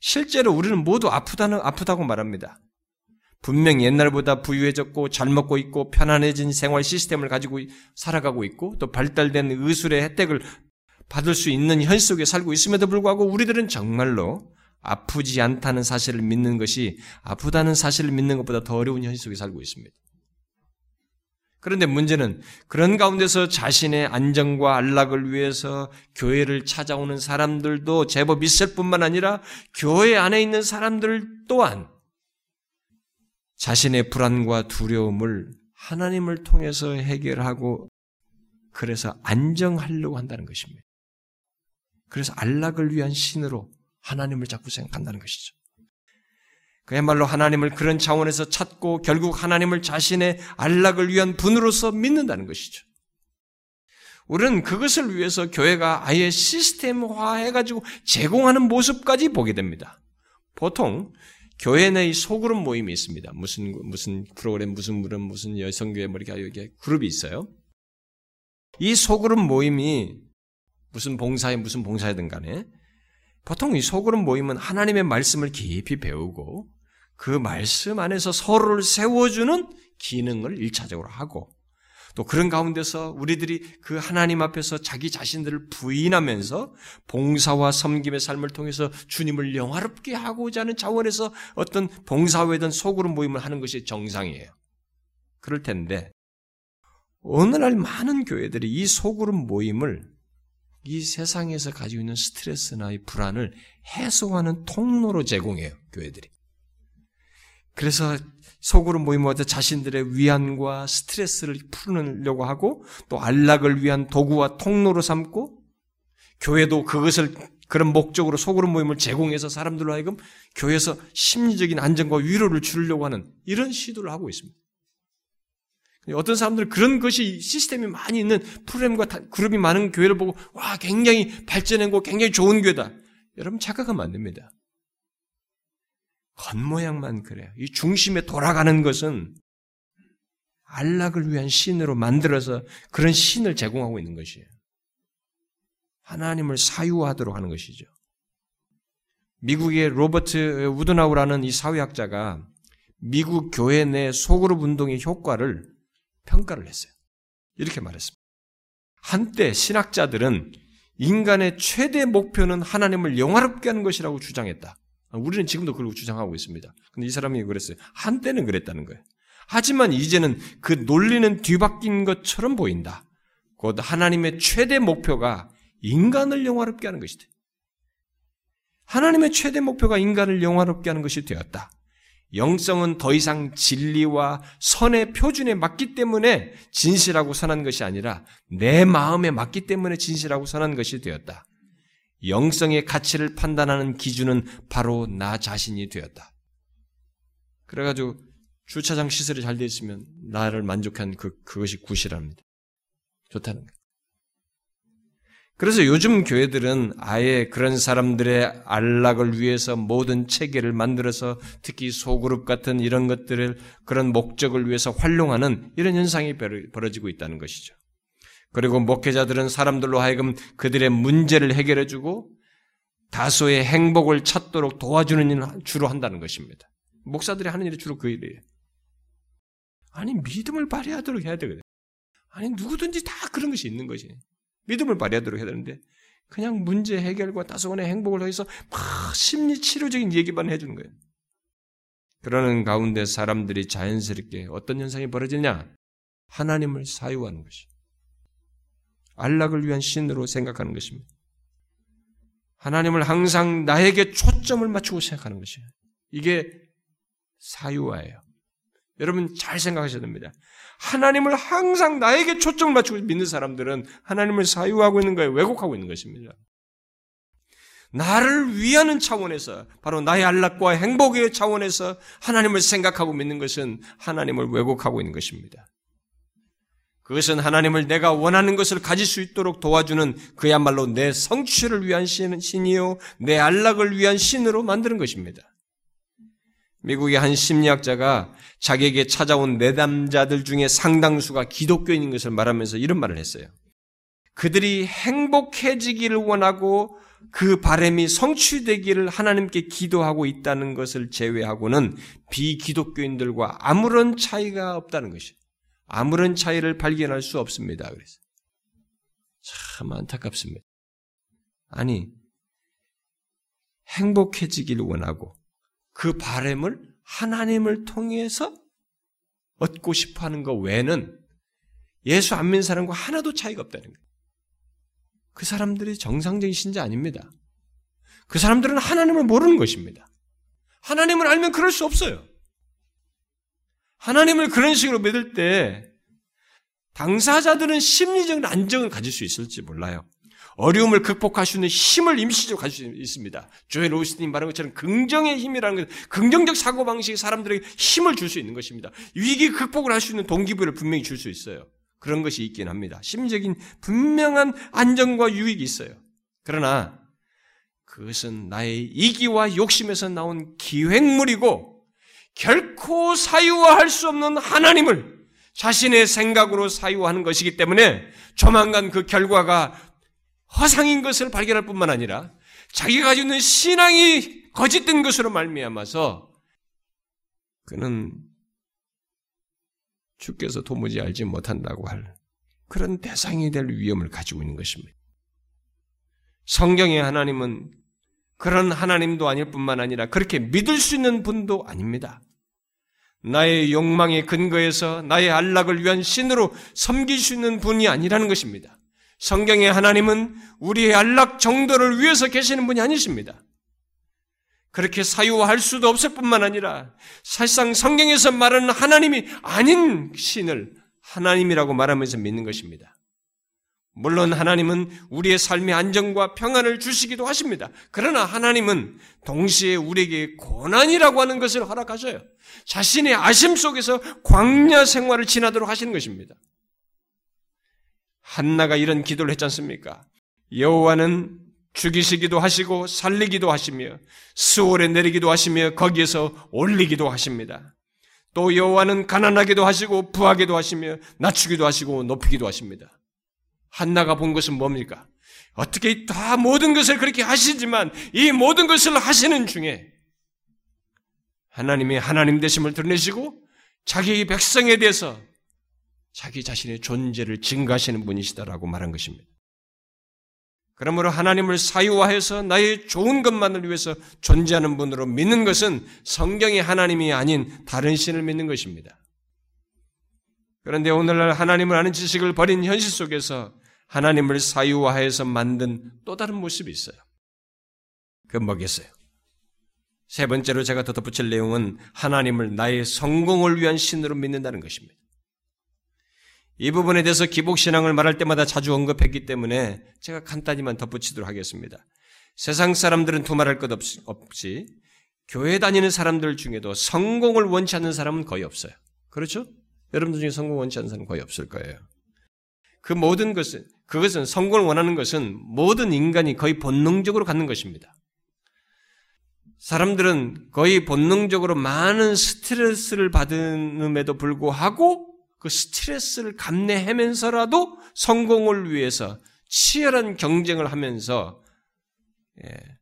실제로 우리는 모두 아프다는 아프다고 말합니다. 분명 옛날보다 부유해졌고 잘 먹고 있고 편안해진 생활 시스템을 가지고 살아가고 있고 또 발달된 의술의 혜택을 받을 수 있는 현 속에 살고 있음에도 불구하고 우리들은 정말로 아프지 않다는 사실을 믿는 것이 아프다는 사실을 믿는 것보다 더 어려운 현 속에 살고 있습니다. 그런데 문제는 그런 가운데서 자신의 안정과 안락을 위해서 교회를 찾아오는 사람들도 제법 있을 뿐만 아니라 교회 안에 있는 사람들 또한 자신의 불안과 두려움을 하나님을 통해서 해결하고 그래서 안정하려고 한다는 것입니다. 그래서 안락을 위한 신으로 하나님을 자꾸 생각한다는 것이죠. 그야말로 하나님을 그런 차원에서 찾고 결국 하나님을 자신의 안락을 위한 분으로서 믿는다는 것이죠. 우리는 그것을 위해서 교회가 아예 시스템화 해가지고 제공하는 모습까지 보게 됩니다. 보통 교회 내의 소그룹 모임이 있습니다. 무슨 무슨 프로그램 무슨 무슨 무슨 여성교회 뭐 이렇게 이렇게 그룹이 있어요. 이 소그룹 모임이 무슨 봉사에 무슨 봉사이든 간에 보통 이 소그룹 모임은 하나님의 말씀을 깊이 배우고 그 말씀 안에서 서로를 세워주는 기능을 일차적으로 하고 또 그런 가운데서 우리들이 그 하나님 앞에서 자기 자신들을 부인하면서 봉사와 섬김의 삶을 통해서 주님을 영화롭게 하고자 하는 차원에서 어떤 봉사회든 소그룹 모임을 하는 것이 정상이에요. 그럴 텐데 오늘날 많은 교회들이 이 소그룹 모임을 이 세상에서 가지고 있는 스트레스나 이 불안을 해소하는 통로로 제공해요, 교회들이. 그래서 속으로 모임마다 자신들의 위안과 스트레스를 풀으려고 하고 또 안락을 위한 도구와 통로로 삼고 교회도 그것을 그런 목적으로 속으로 모임을 제공해서 사람들로 하여금 교회에서 심리적인 안정과 위로를 주려고 하는 이런 시도를 하고 있습니다. 어떤 사람들은 그런 것이 시스템이 많이 있는 프로그램과 그룹이 많은 교회를 보고 와 굉장히 발전했고 굉장히 좋은 교회다. 여러분 착각하면 안 됩니다. 겉모양만 그래요. 이 중심에 돌아가는 것은 안락을 위한 신으로 만들어서 그런 신을 제공하고 있는 것이에요. 하나님을 사유하도록 하는 것이죠. 미국의 로버트 우드나우라는 이 사회학자가 미국 교회 내 소그룹 운동의 효과를 평가를 했어요. 이렇게 말했습니다. 한때 신학자들은 인간의 최대 목표는 하나님을 영화롭게 하는 것이라고 주장했다. 우리는 지금도 그러고 주장하고 있습니다. 근데 이 사람이 그랬어요. 한때는 그랬다는 거예요. 하지만 이제는 그 논리는 뒤바뀐 것처럼 보인다. 곧 하나님의 최대 목표가 인간을 영화롭게 하는 것이다. 하나님의 최대 목표가 인간을 영화롭게 하는 것이 되었다. 영성은 더 이상 진리와 선의 표준에 맞기 때문에 진실하고 선한 것이 아니라 내 마음에 맞기 때문에 진실하고 선한 것이 되었다. 영성의 가치를 판단하는 기준은 바로 나 자신이 되었다. 그래가지고 주차장 시설이 잘 되어 있으면 나를 만족한 그, 그것이 굿이랍니다. 좋다는 거예요. 그래서 요즘 교회들은 아예 그런 사람들의 안락을 위해서 모든 체계를 만들어서 특히 소그룹 같은 이런 것들을 그런 목적을 위해서 활용하는 이런 현상이 벌어지고 있다는 것이죠. 그리고 목회자들은 사람들로 하여금 그들의 문제를 해결해주고 다소의 행복을 찾도록 도와주는 일을 주로 한다는 것입니다. 목사들이 하는 일이 주로 그 일이에요. 아니 믿음을 발휘하도록 해야 되거든. 아니 누구든지 다 그런 것이 있는 것이. 믿음을 발휘하도록 해야 되는데 그냥 문제 해결과 다소간의 행복을 위해서 막 심리 치료적인 얘기만 해주는 거예요. 그러는 가운데 사람들이 자연스럽게 어떤 현상이 벌어지냐? 하나님을 사유하는 것이. 안락을 위한 신으로 생각하는 것입니다. 하나님을 항상 나에게 초점을 맞추고 생각하는 것이에요. 이게 사유화예요. 여러분 잘 생각하셔야 됩니다. 하나님을 항상 나에게 초점을 맞추고 믿는 사람들은 하나님을 사유하고 있는 거예요. 왜곡하고 있는 것입니다. 나를 위하는 차원에서 바로 나의 안락과 행복의 차원에서 하나님을 생각하고 믿는 것은 하나님을 왜곡하고 있는 것입니다. 그것은 하나님을 내가 원하는 것을 가질 수 있도록 도와주는 그야말로 내 성취를 위한 신이요 내 안락을 위한 신으로 만드는 것입니다. 미국의 한 심리학자가 자기에게 찾아온 내담자들 중에 상당수가 기독교인인 것을 말하면서 이런 말을 했어요. 그들이 행복해지기를 원하고 그 바램이 성취되기를 하나님께 기도하고 있다는 것을 제외하고는 비기독교인들과 아무런 차이가 없다는 것이 아무런 차이를 발견할 수 없습니다. 그래서 참 안타깝습니다. 아니 행복해지기를 원하고 그 바램을 하나님을 통해서 얻고 싶어 하는 것 외에는 예수 안 믿는 사람과 하나도 차이가 없다는 거예요. 그 사람들이 정상적인 신자 아닙니다. 그 사람들은 하나님을 모르는 것입니다. 하나님을 알면 그럴 수 없어요. 하나님을 그런 식으로 믿을 때 당사자들은 심리적인 안정을 가질 수 있을지 몰라요. 어려움을 극복할 수 있는 힘을 임시적으로 가질 수 있습니다. 조엘 로스틴이 말한 것처럼 긍정의 힘이라는 것, 긍정적 사고방식이 사람들에게 힘을 줄 수 있는 것입니다. 위기 극복을 할 수 있는 동기부여를 분명히 줄 수 있어요. 그런 것이 있긴 합니다. 심적인 분명한 안정과 유익이 있어요. 그러나 그것은 나의 이기와 욕심에서 나온 기획물이고 결코 사유화할 수 없는 하나님을 자신의 생각으로 사유하는 것이기 때문에 조만간 그 결과가 허상인 것을 발견할 뿐만 아니라 자기가 가지고 있는 신앙이 거짓된 것으로 말미암아서 그는 주께서 도무지 알지 못한다고 할 그런 대상이 될 위험을 가지고 있는 것입니다. 성경의 하나님은 그런 하나님도 아닐 뿐만 아니라 그렇게 믿을 수 있는 분도 아닙니다. 나의 욕망의 근거에서 나의 안락을 위한 신으로 섬길 수 있는 분이 아니라는 것입니다. 성경의 하나님은 우리의 안락 정도를 위해서 계시는 분이 아니십니다. 그렇게 사유할 수도 없을 뿐만 아니라 사실상 성경에서 말하는 하나님이 아닌 신을 하나님이라고 말하면서 믿는 것입니다. 물론 하나님은 우리의 삶의 안정과 평안을 주시기도 하십니다. 그러나 하나님은 동시에 우리에게 고난이라고 하는 것을 허락하셔요. 자신의 아심 속에서 광야 생활을 지나도록 하시는 것입니다. 한나가 이런 기도를 했지 않습니까? 여호와는 죽이시기도 하시고 살리기도 하시며 수월에 내리기도 하시며 거기에서 올리기도 하십니다. 또 여호와는 가난하기도 하시고 부하기도 하시며 낮추기도 하시고 높이기도 하십니다. 한나가 본 것은 뭡니까? 어떻게 다 모든 것을 그렇게 하시지만 이 모든 것을 하시는 중에 하나님이 하나님 되심을 드러내시고 자기 백성에 대해서 자기 자신의 존재를 증가하시는 분이시다라고 말한 것입니다. 그러므로 하나님을 사유화해서 나의 좋은 것만을 위해서 존재하는 분으로 믿는 것은 성경의 하나님이 아닌 다른 신을 믿는 것입니다. 그런데 오늘날 하나님을 아는 지식을 버린 현실 속에서 하나님을 사유화해서 만든 또 다른 모습이 있어요. 그 뭐겠어요? 세 번째로 제가 더 덧붙일 내용은 하나님을 나의 성공을 위한 신으로 믿는다는 것입니다. 이 부분에 대해서 기복신앙을 말할 때마다 자주 언급했기 때문에 제가 간단히만 덧붙이도록 하겠습니다. 세상 사람들은 두말할 것 없이, 없이 교회 다니는 사람들 중에도 성공을 원치 않는 사람은 거의 없어요. 그렇죠? 여러분들 중에 성공 원치 않는 사람은 거의 없을 거예요. 그 모든 것은 그것은 성공을 원하는 것은 모든 인간이 거의 본능적으로 갖는 것입니다. 사람들은 거의 본능적으로 많은 스트레스를 받음에도 불구하고 그 스트레스를 감내하면서라도 성공을 위해서 치열한 경쟁을 하면서 예,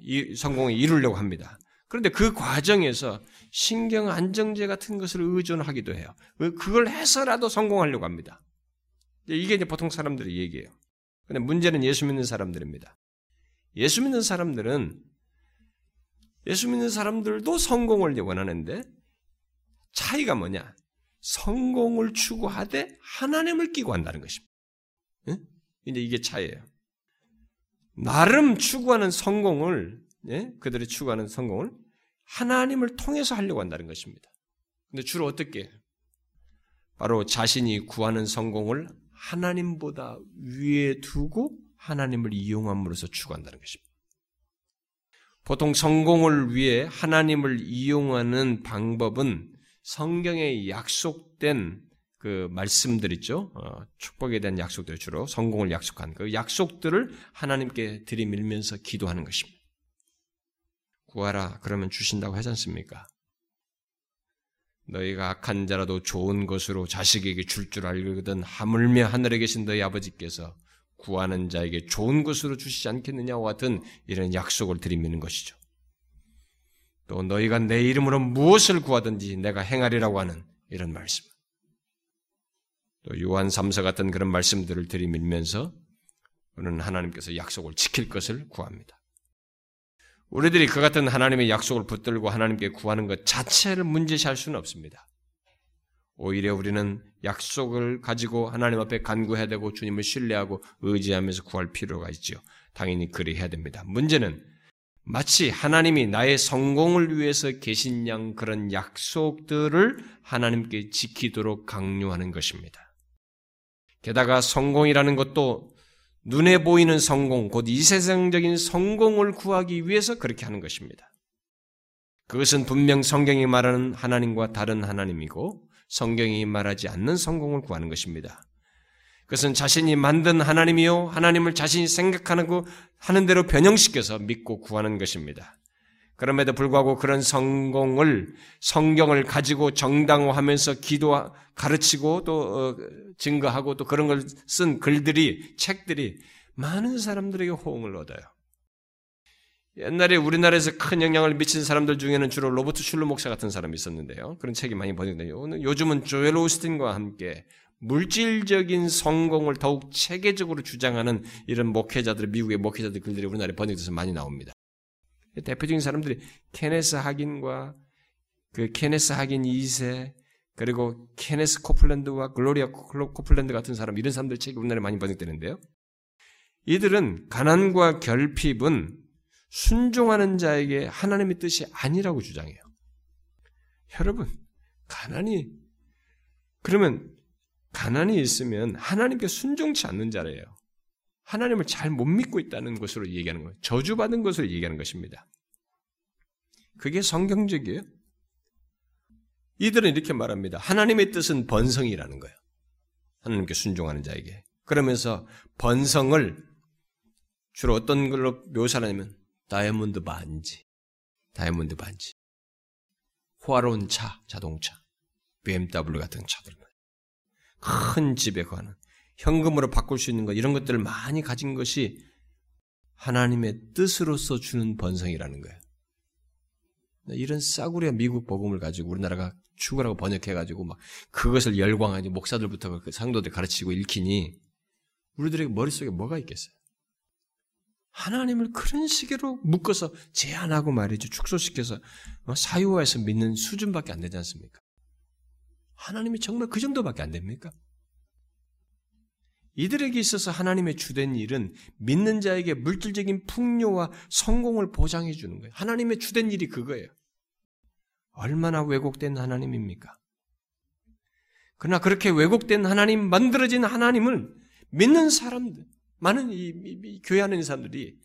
이 성공을 이루려고 합니다. 그런데 그 과정에서 신경 안정제 같은 것을 의존하기도 해요. 그걸 해서라도 성공하려고 합니다. 이게 이제 보통 사람들의 얘기예요. 근데 문제는 예수 믿는 사람들입니다. 예수 믿는 사람들은 예수 믿는 사람들도 성공을 원하는데 차이가 뭐냐? 성공을 추구하되 하나님을 끼고 한다는 것입니다. 예? 이제 이게 차이예요. 나름 추구하는 성공을 예? 그들이 추구하는 성공을 하나님을 통해서 하려고 한다는 것입니다. 근데 주로 어떻게? 바로 자신이 구하는 성공을 하나님보다 위에 두고 하나님을 이용함으로써 추구한다는 것입니다. 보통 성공을 위해 하나님을 이용하는 방법은 성경에 약속된 그 말씀들 있죠. 어, 축복에 대한 약속들 주로 성공을 약속한 그 약속들을 하나님께 들이밀면서 기도하는 것입니다. 구하라 그러면 주신다고 하지 않습니까? 너희가 악한 자라도 좋은 것으로 자식에게 줄줄 알거든 하물며 하늘에 계신 너희 아버지께서 구하는 자에게 좋은 것으로 주시지 않겠느냐와 같은 이런 약속을 드리는 것이죠. 또 너희가 내 이름으로 무엇을 구하든지 내가 행하리라고 하는 이런 말씀. 또 요한 3서 같은 그런 말씀들을 들이밀면서 우리는 하나님께서 약속을 지킬 것을 구합니다. 우리들이 그 같은 하나님의 약속을 붙들고 하나님께 구하는 것 자체를 문제시할 수는 없습니다. 오히려 우리는 약속을 가지고 하나님 앞에 간구해야 되고 주님을 신뢰하고 의지하면서 구할 필요가 있죠. 당연히 그리 해야 됩니다. 문제는 마치 하나님이 나의 성공을 위해서 계신 양 그런 약속들을 하나님께 지키도록 강요하는 것입니다. 게다가 성공이라는 것도 눈에 보이는 성공, 곧 이 세상적인 성공을 구하기 위해서 그렇게 하는 것입니다. 그것은 분명 성경이 말하는 하나님과 다른 하나님이고 성경이 말하지 않는 성공을 구하는 것입니다. 그것은 자신이 만든 하나님이요 하나님을 자신이 생각하는 거 하는 대로 변형시켜서 믿고 구하는 것입니다. 그럼에도 불구하고 그런 성공을 성경을 가지고 정당화하면서 기도 가르치고 또 어, 증거하고 또 그런 걸 쓴 글들이 책들이 많은 사람들에게 호응을 얻어요. 옛날에 우리나라에서 큰 영향을 미친 사람들 중에는 주로 로버트 슐러 목사 같은 사람이 있었는데요. 그런 책이 많이 번역돼요. 요즘은 조엘 오스틴과 함께 물질적인 성공을 더욱 체계적으로 주장하는 이런 목회자들, 미국의 목회자들 글들이 우리나라에 번역돼서 많이 나옵니다. 대표적인 사람들이 케네스 하긴과 그 케네스 하긴 2세 그리고 케네스 코플랜드와 글로리아 코플랜드 같은 사람 이런 사람들 책이 우리나라에 많이 번역되는데요. 이들은 가난과 결핍은 순종하는 자에게 하나님의 뜻이 아니라고 주장해요. 여러분, 가난이 그러면 가난이 있으면 하나님께 순종치 않는 자래요. 하나님을 잘 못 믿고 있다는 것으로 얘기하는 거예요. 저주받은 것으로 얘기하는 것입니다. 그게 성경적이에요. 이들은 이렇게 말합니다. 하나님의 뜻은 번성이라는 거예요. 하나님께 순종하는 자에게. 그러면서 번성을 주로 어떤 걸로 묘사하냐면 다이아몬드 반지, 다이아몬드 반지, 호화로운 차, 자동차, BMW 같은 차들, 큰 집에 관한 현금으로 바꿀 수 있는 것 이런 것들을 많이 가진 것이 하나님의 뜻으로서 주는 번성이라는 거예요. 이런 싸구려 미국 복음을 가지고 우리나라가 죽으라고 번역해가지고 막 그것을 열광하니 목사들부터 그 상도들 가르치고 읽히니 우리들에게 머릿속에 뭐가 있겠어요? 하나님을 그런 식으로 묶어서 제한하고 말이죠. 축소시켜서 어, 사유화해서 믿는 수준밖에 안 되지 않습니까? 하나님이 정말 그 정도밖에 안 됩니까? 이들에게 있어서 하나님의 주된 일은 믿는 자에게 물질적인 풍요와 성공을 보장해 주는 거예요. 하나님의 주된 일이 그거예요. 얼마나 왜곡된 하나님입니까? 그러나 그렇게 왜곡된 하나님, 만들어진 하나님을 믿는 사람들, 많은 이, 이, 이 교회 하는 사람들이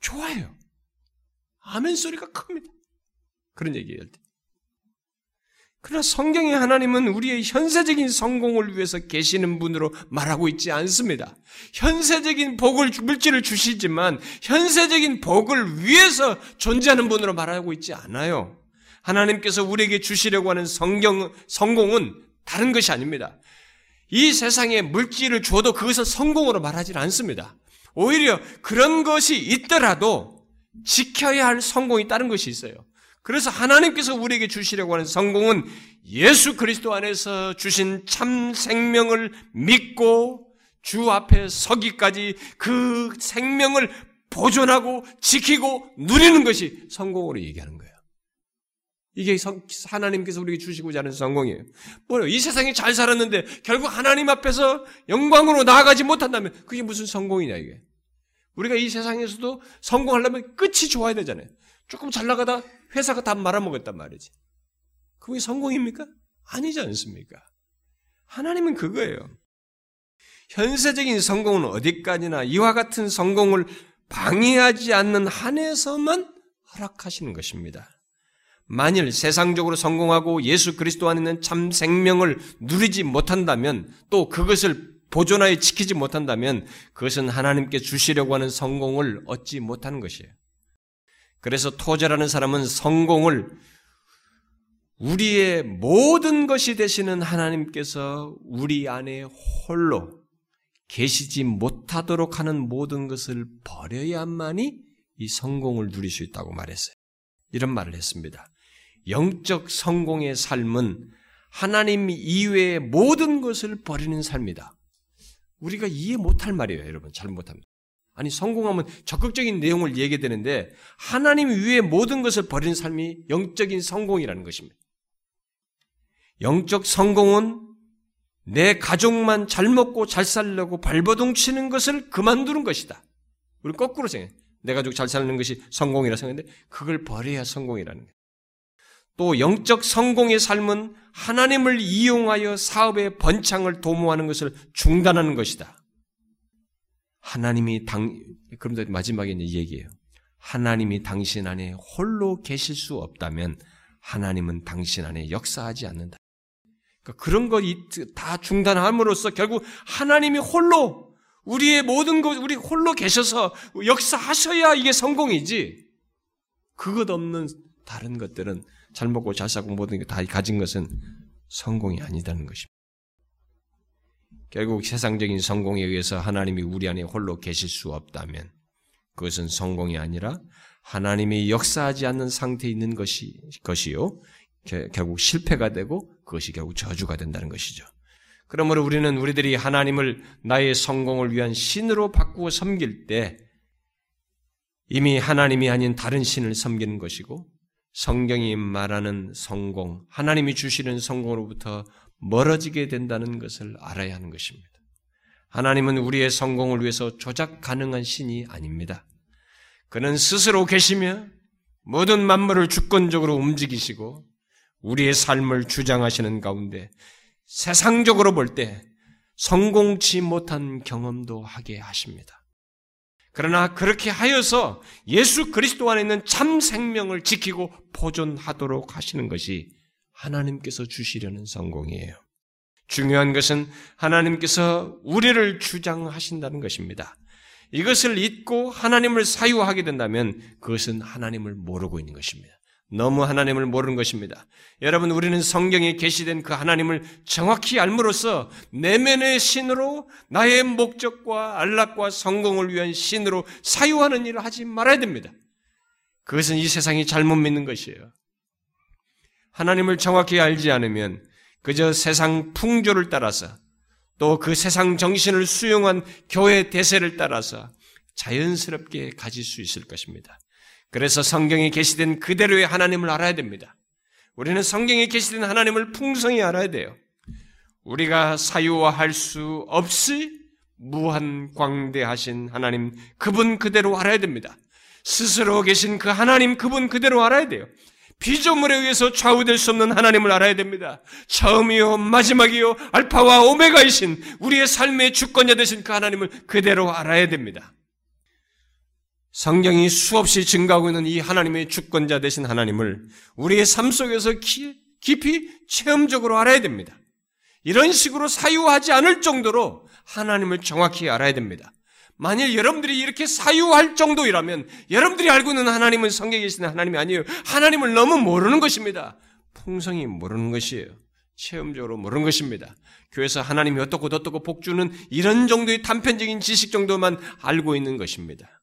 좋아해요. 아멘 소리가 큽니다. 그런 얘기할 때. 그러나 성경의 하나님은 우리의 현세적인 성공을 위해서 계시는 분으로 말하고 있지 않습니다. 현세적인 복을 물질을 주시지만 현세적인 복을 위해서 존재하는 분으로 말하고 있지 않아요. 하나님께서 우리에게 주시려고 하는 성경 성공은 다른 것이 아닙니다. 이 세상에 물질을 줘도 그것을 성공으로 말하지 않습니다. 오히려 그런 것이 있더라도 지켜야 할 성공이 다른 것이 있어요. 그래서 하나님께서 우리에게 주시려고 하는 성공은 예수 그리스도 안에서 주신 참 생명을 믿고 주 앞에 서기까지 그 생명을 보존하고 지키고 누리는 것이 성공으로 얘기하는 거예요. 이게 하나님께서 우리에게 주시고자 하는 성공이에요. 뭐요? 이 세상에 잘 살았는데 결국 하나님 앞에서 영광으로 나아가지 못한다면 그게 무슨 성공이냐 이게. 우리가 이 세상에서도 성공하려면 끝이 좋아야 되잖아요. 조금 잘 나가다 회사가 다 말아먹었단 말이지. 그게 성공입니까? 아니지 않습니까? 하나님은 그거예요. 현세적인 성공은 어디까지나 이와 같은 성공을 방해하지 않는 한에서만 허락하시는 것입니다. 만일 세상적으로 성공하고 예수 그리스도 안에 있는 참 생명을 누리지 못한다면 또 그것을 보존하여 지키지 못한다면 그것은 하나님께 주시려고 하는 성공을 얻지 못하는 것이에요. 그래서 토제라는 사람은 성공을 우리의 모든 것이 되시는 하나님께서 우리 안에 홀로 계시지 못하도록 하는 모든 것을 버려야만이 이 성공을 누릴 수 있다고 말했어요. 이런 말을 했습니다. 영적 성공의 삶은 하나님 이외의 모든 것을 버리는 삶이다. 우리가 이해 못할 말이에요, 여러분. 잘 못합니다. 아니, 성공하면 적극적인 내용을 얘기해 되는데, 하나님 위에 모든 것을 버리는 삶이 영적인 성공이라는 것입니다. 영적 성공은 내 가족만 잘 먹고 잘 살려고 발버둥 치는 것을 그만두는 것이다. 우리 거꾸로 생각해. 내 가족 잘 사는 것이 성공이라 생각하는데, 그걸 버려야 성공이라는 거예요. 또 영적 성공의 삶은 하나님을 이용하여 사업의 번창을 도모하는 것을 중단하는 것이다. 하나님이 당, 그럼 마지막에 이제 얘기해요. 하나님이 당신 안에 홀로 계실 수 없다면 하나님은 당신 안에 역사하지 않는다. 그러니까 그런 것 다 중단함으로써 결국 하나님이 홀로 우리의 모든 것, 우리 홀로 계셔서 역사하셔야 이게 성공이지. 그것 없는 다른 것들은 잘 먹고 잘 사고 모든 게 다 가진 것은 성공이 아니다는 것입니다. 결국 세상적인 성공에 의해서 하나님이 우리 안에 홀로 계실 수 없다면 그것은 성공이 아니라 하나님이 역사하지 않는 상태에 있는 것이, 것이요. 결국 실패가 되고 그것이 결국 저주가 된다는 것이죠. 그러므로 우리는 우리들이 하나님을 나의 성공을 위한 신으로 바꾸어 섬길 때 이미 하나님이 아닌 다른 신을 섬기는 것이고 성경이 말하는 성공, 하나님이 주시는 성공으로부터 멀어지게 된다는 것을 알아야 하는 것입니다. 하나님은 우리의 성공을 위해서 조작 가능한 신이 아닙니다. 그는 스스로 계시며 모든 만물을 주권적으로 움직이시고 우리의 삶을 주장하시는 가운데 세상적으로 볼 때 성공치 못한 경험도 하게 하십니다. 그러나 그렇게 하여서 예수 그리스도 안에 있는 참 생명을 지키고 보존하도록 하시는 것이 하나님께서 주시려는 성공이에요. 중요한 것은 하나님께서 우리를 주장하신다는 것입니다. 이것을 잊고 하나님을 사유하게 된다면 그것은 하나님을 모르고 있는 것입니다. 너무 하나님을 모르는 것입니다. 여러분, 우리는 성경에 계시된 그 하나님을 정확히 알므로써 내면의 신으로 나의 목적과 안락과 성공을 위한 신으로 사유하는 일을 하지 말아야 됩니다. 그것은 이 세상이 잘못 믿는 것이에요. 하나님을 정확히 알지 않으면 그저 세상 풍조를 따라서 또 그 세상 정신을 수용한 교회 대세를 따라서 자연스럽게 가질 수 있을 것입니다. 그래서 성경에 계시된 그대로의 하나님을 알아야 됩니다. 우리는 성경에 계시된 하나님을 풍성히 알아야 돼요. 우리가 사유화할 수 없이 무한 광대하신 하나님 그분 그대로 알아야 됩니다. 스스로 계신 그 하나님 그분 그대로 알아야 돼요. 피조물에 의해서 좌우될 수 없는 하나님을 알아야 됩니다. 처음이요, 마지막이요, 알파와 오메가이신 우리의 삶의 주권자 되신 그 하나님을 그대로 알아야 됩니다. 성경이 수없이 증가하고 있는 이 하나님의 주권자 되신 하나님을 우리의 삶 속에서 깊이 체험적으로 알아야 됩니다. 이런 식으로 사유하지 않을 정도로 하나님을 정확히 알아야 됩니다. 만일 여러분들이 이렇게 사유할 정도이라면 여러분들이 알고 있는 하나님은 성경에 계시는 하나님이 아니에요. 하나님을 너무 모르는 것입니다. 풍성히 모르는 것이에요. 체험적으로 모르는 것입니다. 교회에서 하나님이 어떻고 어떻고 복주는 이런 정도의 단편적인 지식 정도만 알고 있는 것입니다.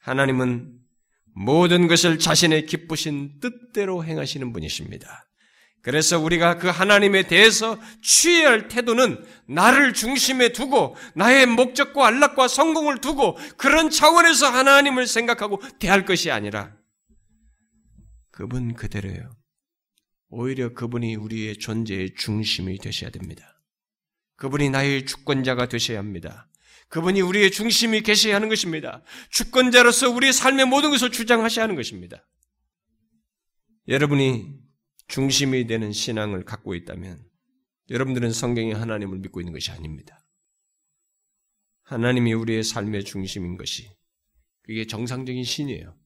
하나님은 모든 것을 자신의 기쁘신 뜻대로 행하시는 분이십니다. 그래서 우리가 그 하나님에 대해서 취해야 할 태도는 나를 중심에 두고 나의 목적과 안락과 성공을 두고 그런 차원에서 하나님을 생각하고 대할 것이 아니라 그분 그대로예요. 오히려 그분이 우리의 존재의 중심이 되셔야 됩니다. 그분이 나의 주권자가 되셔야 합니다. 그분이 우리의 중심이 계셔야 하는 것입니다. 주권자로서 우리의 삶의 모든 것을 주장하셔야 하는 것입니다. 여러분이 중심이 되는 신앙을 갖고 있다면 여러분들은 성경의 하나님을 믿고 있는 것이 아닙니다. 하나님이 우리의 삶의 중심인 것이 그게 정상적인 신이에요.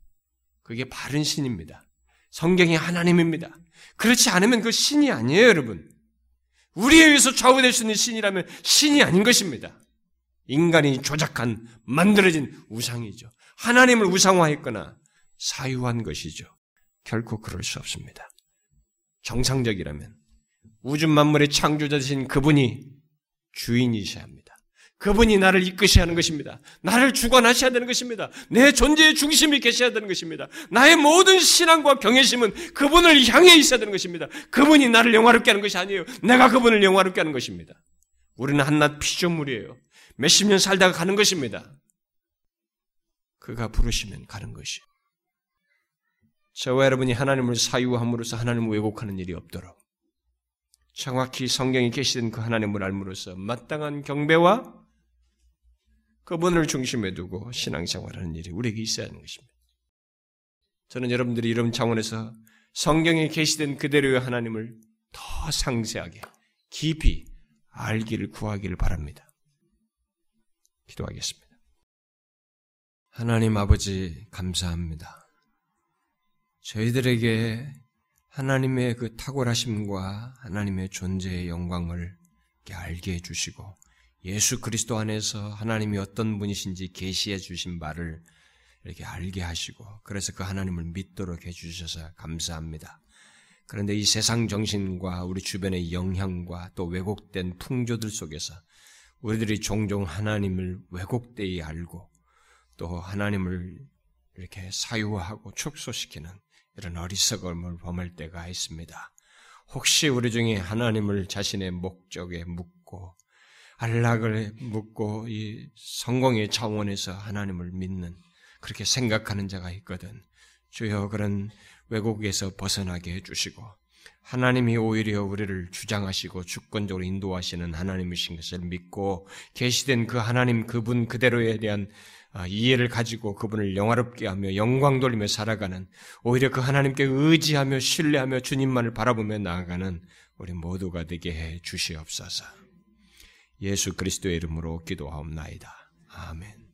그게 바른 신입니다. 성경이 하나님입니다. 그렇지 않으면 그 신이 아니에요, 여러분. 우리에 의해서 좌우될 수 있는 신이라면 신이 아닌 것입니다. 인간이 조작한 만들어진 우상이죠. 하나님을 우상화했거나 사유한 것이죠. 결코 그럴 수 없습니다. 정상적이라면 우주 만물의 창조자 되신 그분이 주인이셔야 합니다. 그분이 나를 이끄셔야 하는 것입니다. 나를 주관하셔야 되는 것입니다. 내 존재의 중심이 계셔야 되는 것입니다. 나의 모든 신앙과 경외심은 그분을 향해 있어야 되는 것입니다. 그분이 나를 영화롭게 하는 것이 아니에요. 내가 그분을 영화롭게 하는 것입니다. 우리는 한낱 피조물이에요. 몇십 년 살다가 가는 것입니다. 그가 부르시면 가는 것이. 저와 여러분이 하나님을 사유함으로써 하나님을 왜곡하는 일이 없도록 정확히 성경에 계시던 그 하나님을 알므로써 마땅한 경배와 그분을 중심에 두고 신앙생활하는 일이 우리에게 있어야 하는 것입니다. 저는 여러분들이 이런 차원에서 성경에 계시던 그대로의 하나님을 더 상세하게 깊이 알기를 구하기를 바랍니다. 기도하겠습니다. 하나님 아버지, 감사합니다. 저희들에게 하나님의 그 탁월하심과 하나님의 존재의 영광을 알게 해주시고 예수 그리스도 안에서 하나님이 어떤 분이신지 계시해 주신 바를 이렇게 알게 하시고 그래서 그 하나님을 믿도록 해주셔서 감사합니다. 그런데 이 세상 정신과 우리 주변의 영향과 또 왜곡된 풍조들 속에서 우리들이 종종 하나님을 왜곡되이 알고 또 하나님을 이렇게 사유하고 축소시키는 이런 어리석음을 범할 때가 있습니다. 혹시 우리 중에 하나님을 자신의 목적에 묻고 안락을 묻고 이 성공의 차원에서 하나님을 믿는 그렇게 생각하는 자가 있거든. 주여 그런 왜곡에서 벗어나게 해주시고 하나님이 오히려 우리를 주장하시고 주권적으로 인도하시는 하나님이신 것을 믿고 계시된 그 하나님 그분 그대로에 대한 아, 이해를 가지고 그분을 영화롭게 하며 영광 돌리며 살아가는 오히려 그 하나님께 의지하며 신뢰하며 주님만을 바라보며 나아가는 우리 모두가 되게 해 주시옵소서. 예수 그리스도의 이름으로 기도하옵나이다. 아멘.